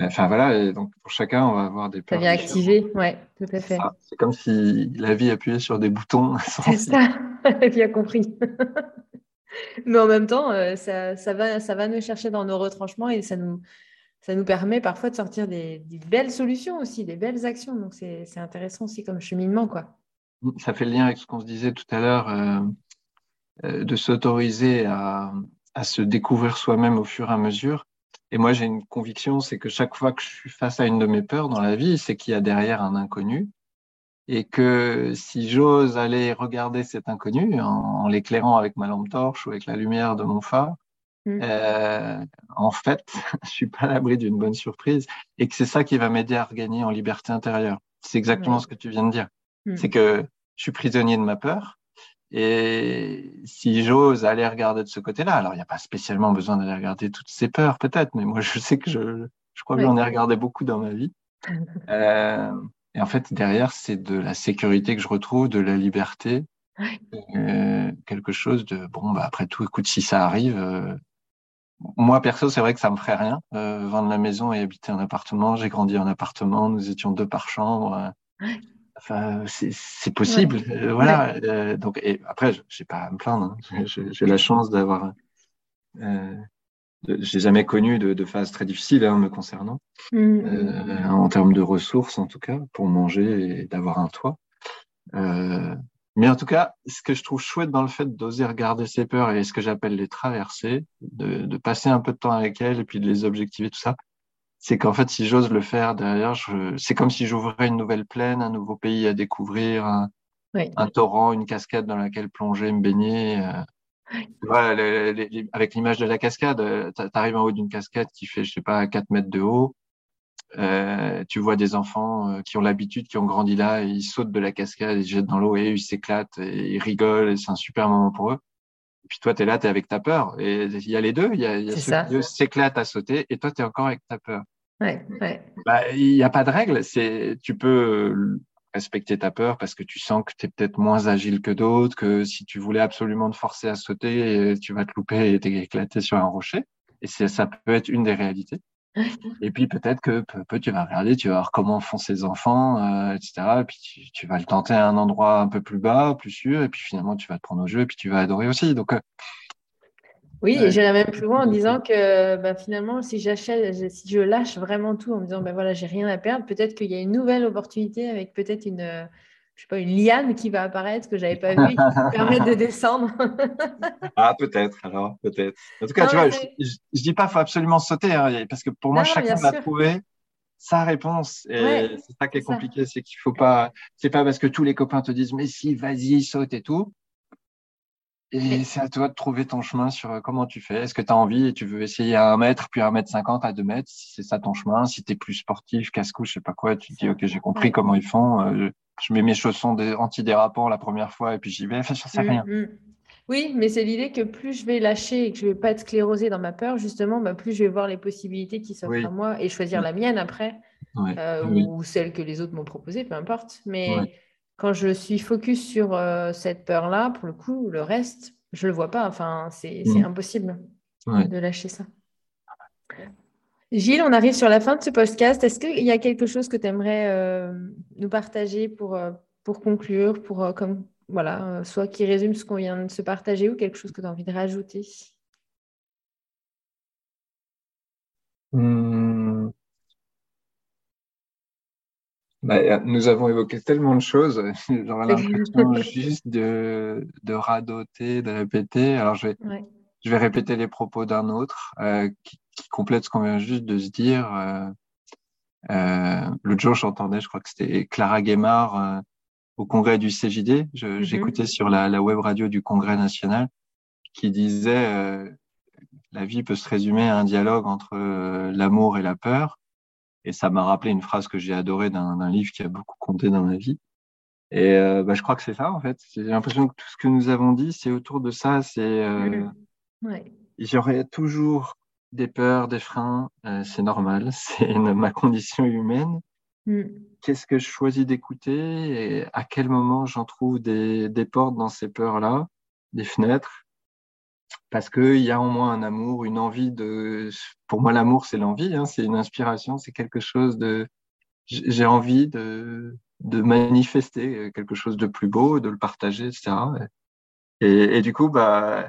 Enfin voilà, et donc pour chacun, on va avoir des peurs. Ça vient activer, ouais, tout à fait. C'est comme si la vie appuyait sur des boutons. C'est ça, a compris. Mais en même temps, ça, ça, va, ça va nous chercher dans nos retranchements et ça nous, ça nous permet parfois de sortir des, belles solutions aussi, des belles actions. Donc, c'est intéressant aussi comme cheminement. Quoi. Ça fait le lien avec ce qu'on se disait tout à l'heure, euh, euh, de s'autoriser à, se découvrir soi-même au fur et à mesure. Et moi, j'ai une conviction, c'est que chaque fois que je suis face à une de mes peurs dans la vie, c'est qu'il y a derrière un inconnu. Et que si j'ose aller regarder cet inconnu en l'éclairant avec ma lampe torche ou avec la lumière de mon phare, Mm. Euh, en fait, je suis pas à l'abri d'une bonne surprise et que c'est ça qui va m'aider à regagner en liberté intérieure. C'est exactement ce que tu viens de dire. Mm. C'est que je suis prisonnier de ma peur et si j'ose aller regarder de ce côté-là, alors il n'y a pas spécialement besoin d'aller regarder toutes ces peurs peut-être, mais moi je sais que je, je crois que j'en ai regardé beaucoup dans ma vie. euh, et en fait, derrière, c'est de la sécurité que je retrouve, de la liberté, euh, quelque chose de bon. Bah après tout, écoute, si ça arrive, euh, moi, perso, c'est vrai que ça me ferait rien, vendre la maison et habiter en appartement. J'ai grandi en appartement, nous étions deux par chambre. Enfin, c'est possible, euh, voilà. Euh, donc, et après, j'ai pas à me plaindre. Hein. J'ai la chance d'avoir. Euh, j'ai jamais connu de, de phase très difficile hein, me concernant, mmh. en termes de ressources en tout cas, pour manger et d'avoir un toit. Mais en tout cas, ce que je trouve chouette dans le fait d'oser regarder ses peurs et ce que j'appelle les traverser, de, de, passer un peu de temps avec elles et puis de les objectiver, tout ça, c'est qu'en fait, si j'ose le faire derrière, je... c'est comme si j'ouvrais une nouvelle plaine, un nouveau pays à découvrir, un, un torrent, une cascade dans laquelle plonger, me baigner. Euh... Voilà, avec l'image de la cascade, euh, tu arrives en haut d'une cascade qui fait, je sais pas, 4 mètres de haut. Euh, tu vois des enfants qui ont l'habitude, qui ont grandi là, et ils sautent de la cascade, ils se jettent dans l'eau et ils s'éclatent et ils rigolent et c'est un super moment pour eux. Et puis toi, tu es là, tu es avec ta peur. Et il y a les deux. Il y a, y a ceux qui s'éclatent à sauter et toi, tu es encore avec ta peur. Ouais, ouais. Bah, il n'y a pas de règle. C'est, tu peux respecter ta peur parce que tu sens que tu es peut-être moins agile que d'autres, que si tu voulais absolument te forcer à sauter, tu vas te louper et t'éclater sur un rocher. Et ça peut être une des réalités. Et puis peut-être que peu, peu, tu vas regarder, tu vas voir comment font ces enfants, euh, etc. Et puis tu, tu, vas le tenter à un endroit un peu plus bas, plus sûr, et puis finalement tu vas te prendre au jeu, et puis tu vas adorer aussi. Donc euh, oui, et j'irais même plus loin en disant que bah, finalement, si j'achète, si je lâche vraiment tout en me disant ben voilà, j'ai rien à perdre, peut-être qu'il y a une nouvelle opportunité avec peut-être une je sais pas, une liane qui va apparaître que j'avais pas vu, qui va permettre de descendre. ah, peut-être, alors, peut-être. En tout cas, tu vois, je, je, dis pas, faut absolument sauter, hein, parce que pour moi, chacun va trouver sa réponse. Et c'est ça qui est compliqué, c'est qu'il faut pas, c'est pas parce que tous les copains te disent, mais si, vas-y, saute et tout. Et c'est à toi de trouver ton chemin sur euh, comment tu fais. Est-ce que tu as envie et tu veux essayer à un mètre, puis à un mètre cinquante, à deux mètres, si c'est ça ton chemin. Si tu es plus sportif, casse-cou, je sais pas quoi, tu te dis, OK, j'ai compris comment ils font. Euh, je mets mes chaussons antidérapants la première fois et puis j'y vais. Enfin, je sais mm, rien. Mm. Oui, mais c'est l'idée que plus je vais lâcher et que je vais pas être sclérosée dans ma peur, justement, bah, plus je vais voir les possibilités qui s'offrent à moi et choisir la mienne après, euh, ou celle que les autres m'ont proposée, peu importe. Mais quand je suis focus sur euh, cette peur-là, pour le coup, le reste, je le vois pas. Enfin, c'est mm. impossible de lâcher ça. Gilles, on arrive sur la fin de ce podcast. Est-ce qu'il y a quelque chose que tu aimerais euh, nous partager pour, euh, pour conclure, pour, comme, voilà, soit qui résume ce qu'on vient de se partager ou quelque chose que tu as envie de rajouter? Hmm. Bah, nous avons évoqué tellement de choses, j'aurais l'impression juste de, de radoter, de répéter. Alors, je vais, je vais répéter les propos d'un autre qui, qui complète ce qu'on vient juste de se dire. Euh, euh, L'autre jour, j'entendais, je crois que c'était Clara Guémard euh, au congrès du CJD. Mhm. J'écoutais sur la, la, web radio du Congrès national qui disait euh, la vie peut se résumer à un dialogue entre euh, l'amour et la peur. Et ça m'a rappelé une phrase que j'ai adorée d'un livre qui a beaucoup compté dans ma vie. Et bah, je crois que c'est ça en fait. J'ai l'impression que tout ce que nous avons dit, c'est autour de ça. C'est ouais. j'aurais toujours des peurs, des freins, euh, c'est normal, c'est ma condition humaine. Mm. Qu'est-ce que je choisis d'écouter et à quel moment j'en trouve des, des portes dans ces peurs-là, des fenêtres Parce qu'il y a en moi un amour, une envie de... Pour moi, l'amour, c'est l'envie, hein, c'est une inspiration, c'est quelque chose de... J'ai envie de, de manifester quelque chose de plus beau, de le partager, etc. Et, et du coup, bah,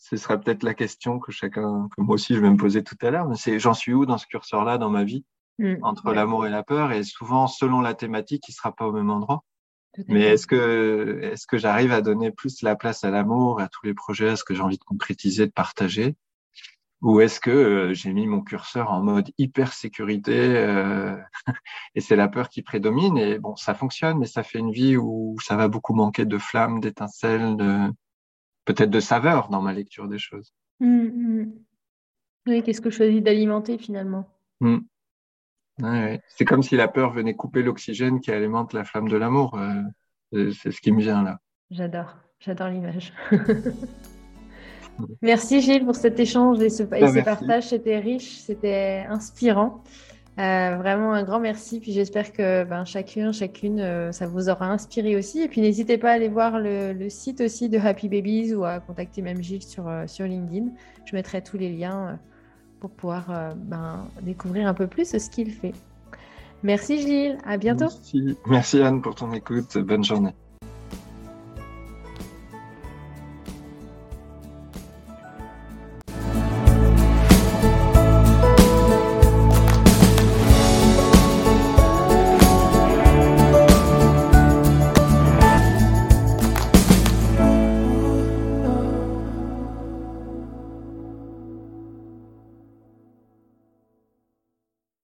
ce serait peut-être la question que chacun, que moi aussi je vais me poser tout à l'heure, mais c'est j'en suis où dans ce curseur-là dans ma vie, mmh, entre l'amour et la peur, et souvent selon la thématique, il sera pas au même endroit. Mais est-ce que est-ce que j'arrive à donner plus la place à l'amour, à tous les projets, à ce que j'ai envie de concrétiser, de partager, ou est-ce que euh, j'ai mis mon curseur en mode hyper sécurité euh, et c'est la peur qui prédomine? Et bon ça fonctionne, mais ça fait une vie où ça va beaucoup manquer de flammes, d'étincelles, de peut-être de saveur dans ma lecture des choses. Mmh, mmh. Oui, qu'est-ce que je choisis d'alimenter finalement? Mmh. C'est comme si la peur venait couper l'oxygène qui alimente la flamme de l'amour. Euh, c'est ce qui me vient là. J'adore, j'adore l'image. Merci Gilles pour cet échange et ce, et ce partage. C'était riche, c'était inspirant. Euh, vraiment un grand merci. Puis j'espère que ben, chacun, chacune, euh, ça vous aura inspiré aussi. Et puis n'hésitez pas à aller voir le, site aussi de Happy Babies ou à contacter même Gilles sur, sur LinkedIn. Je mettrai tous les liens pour pouvoir ben, découvrir un peu plus ce qu'il fait. Merci Gilles, à bientôt. Merci. merci Anne pour ton écoute. Bonne journée.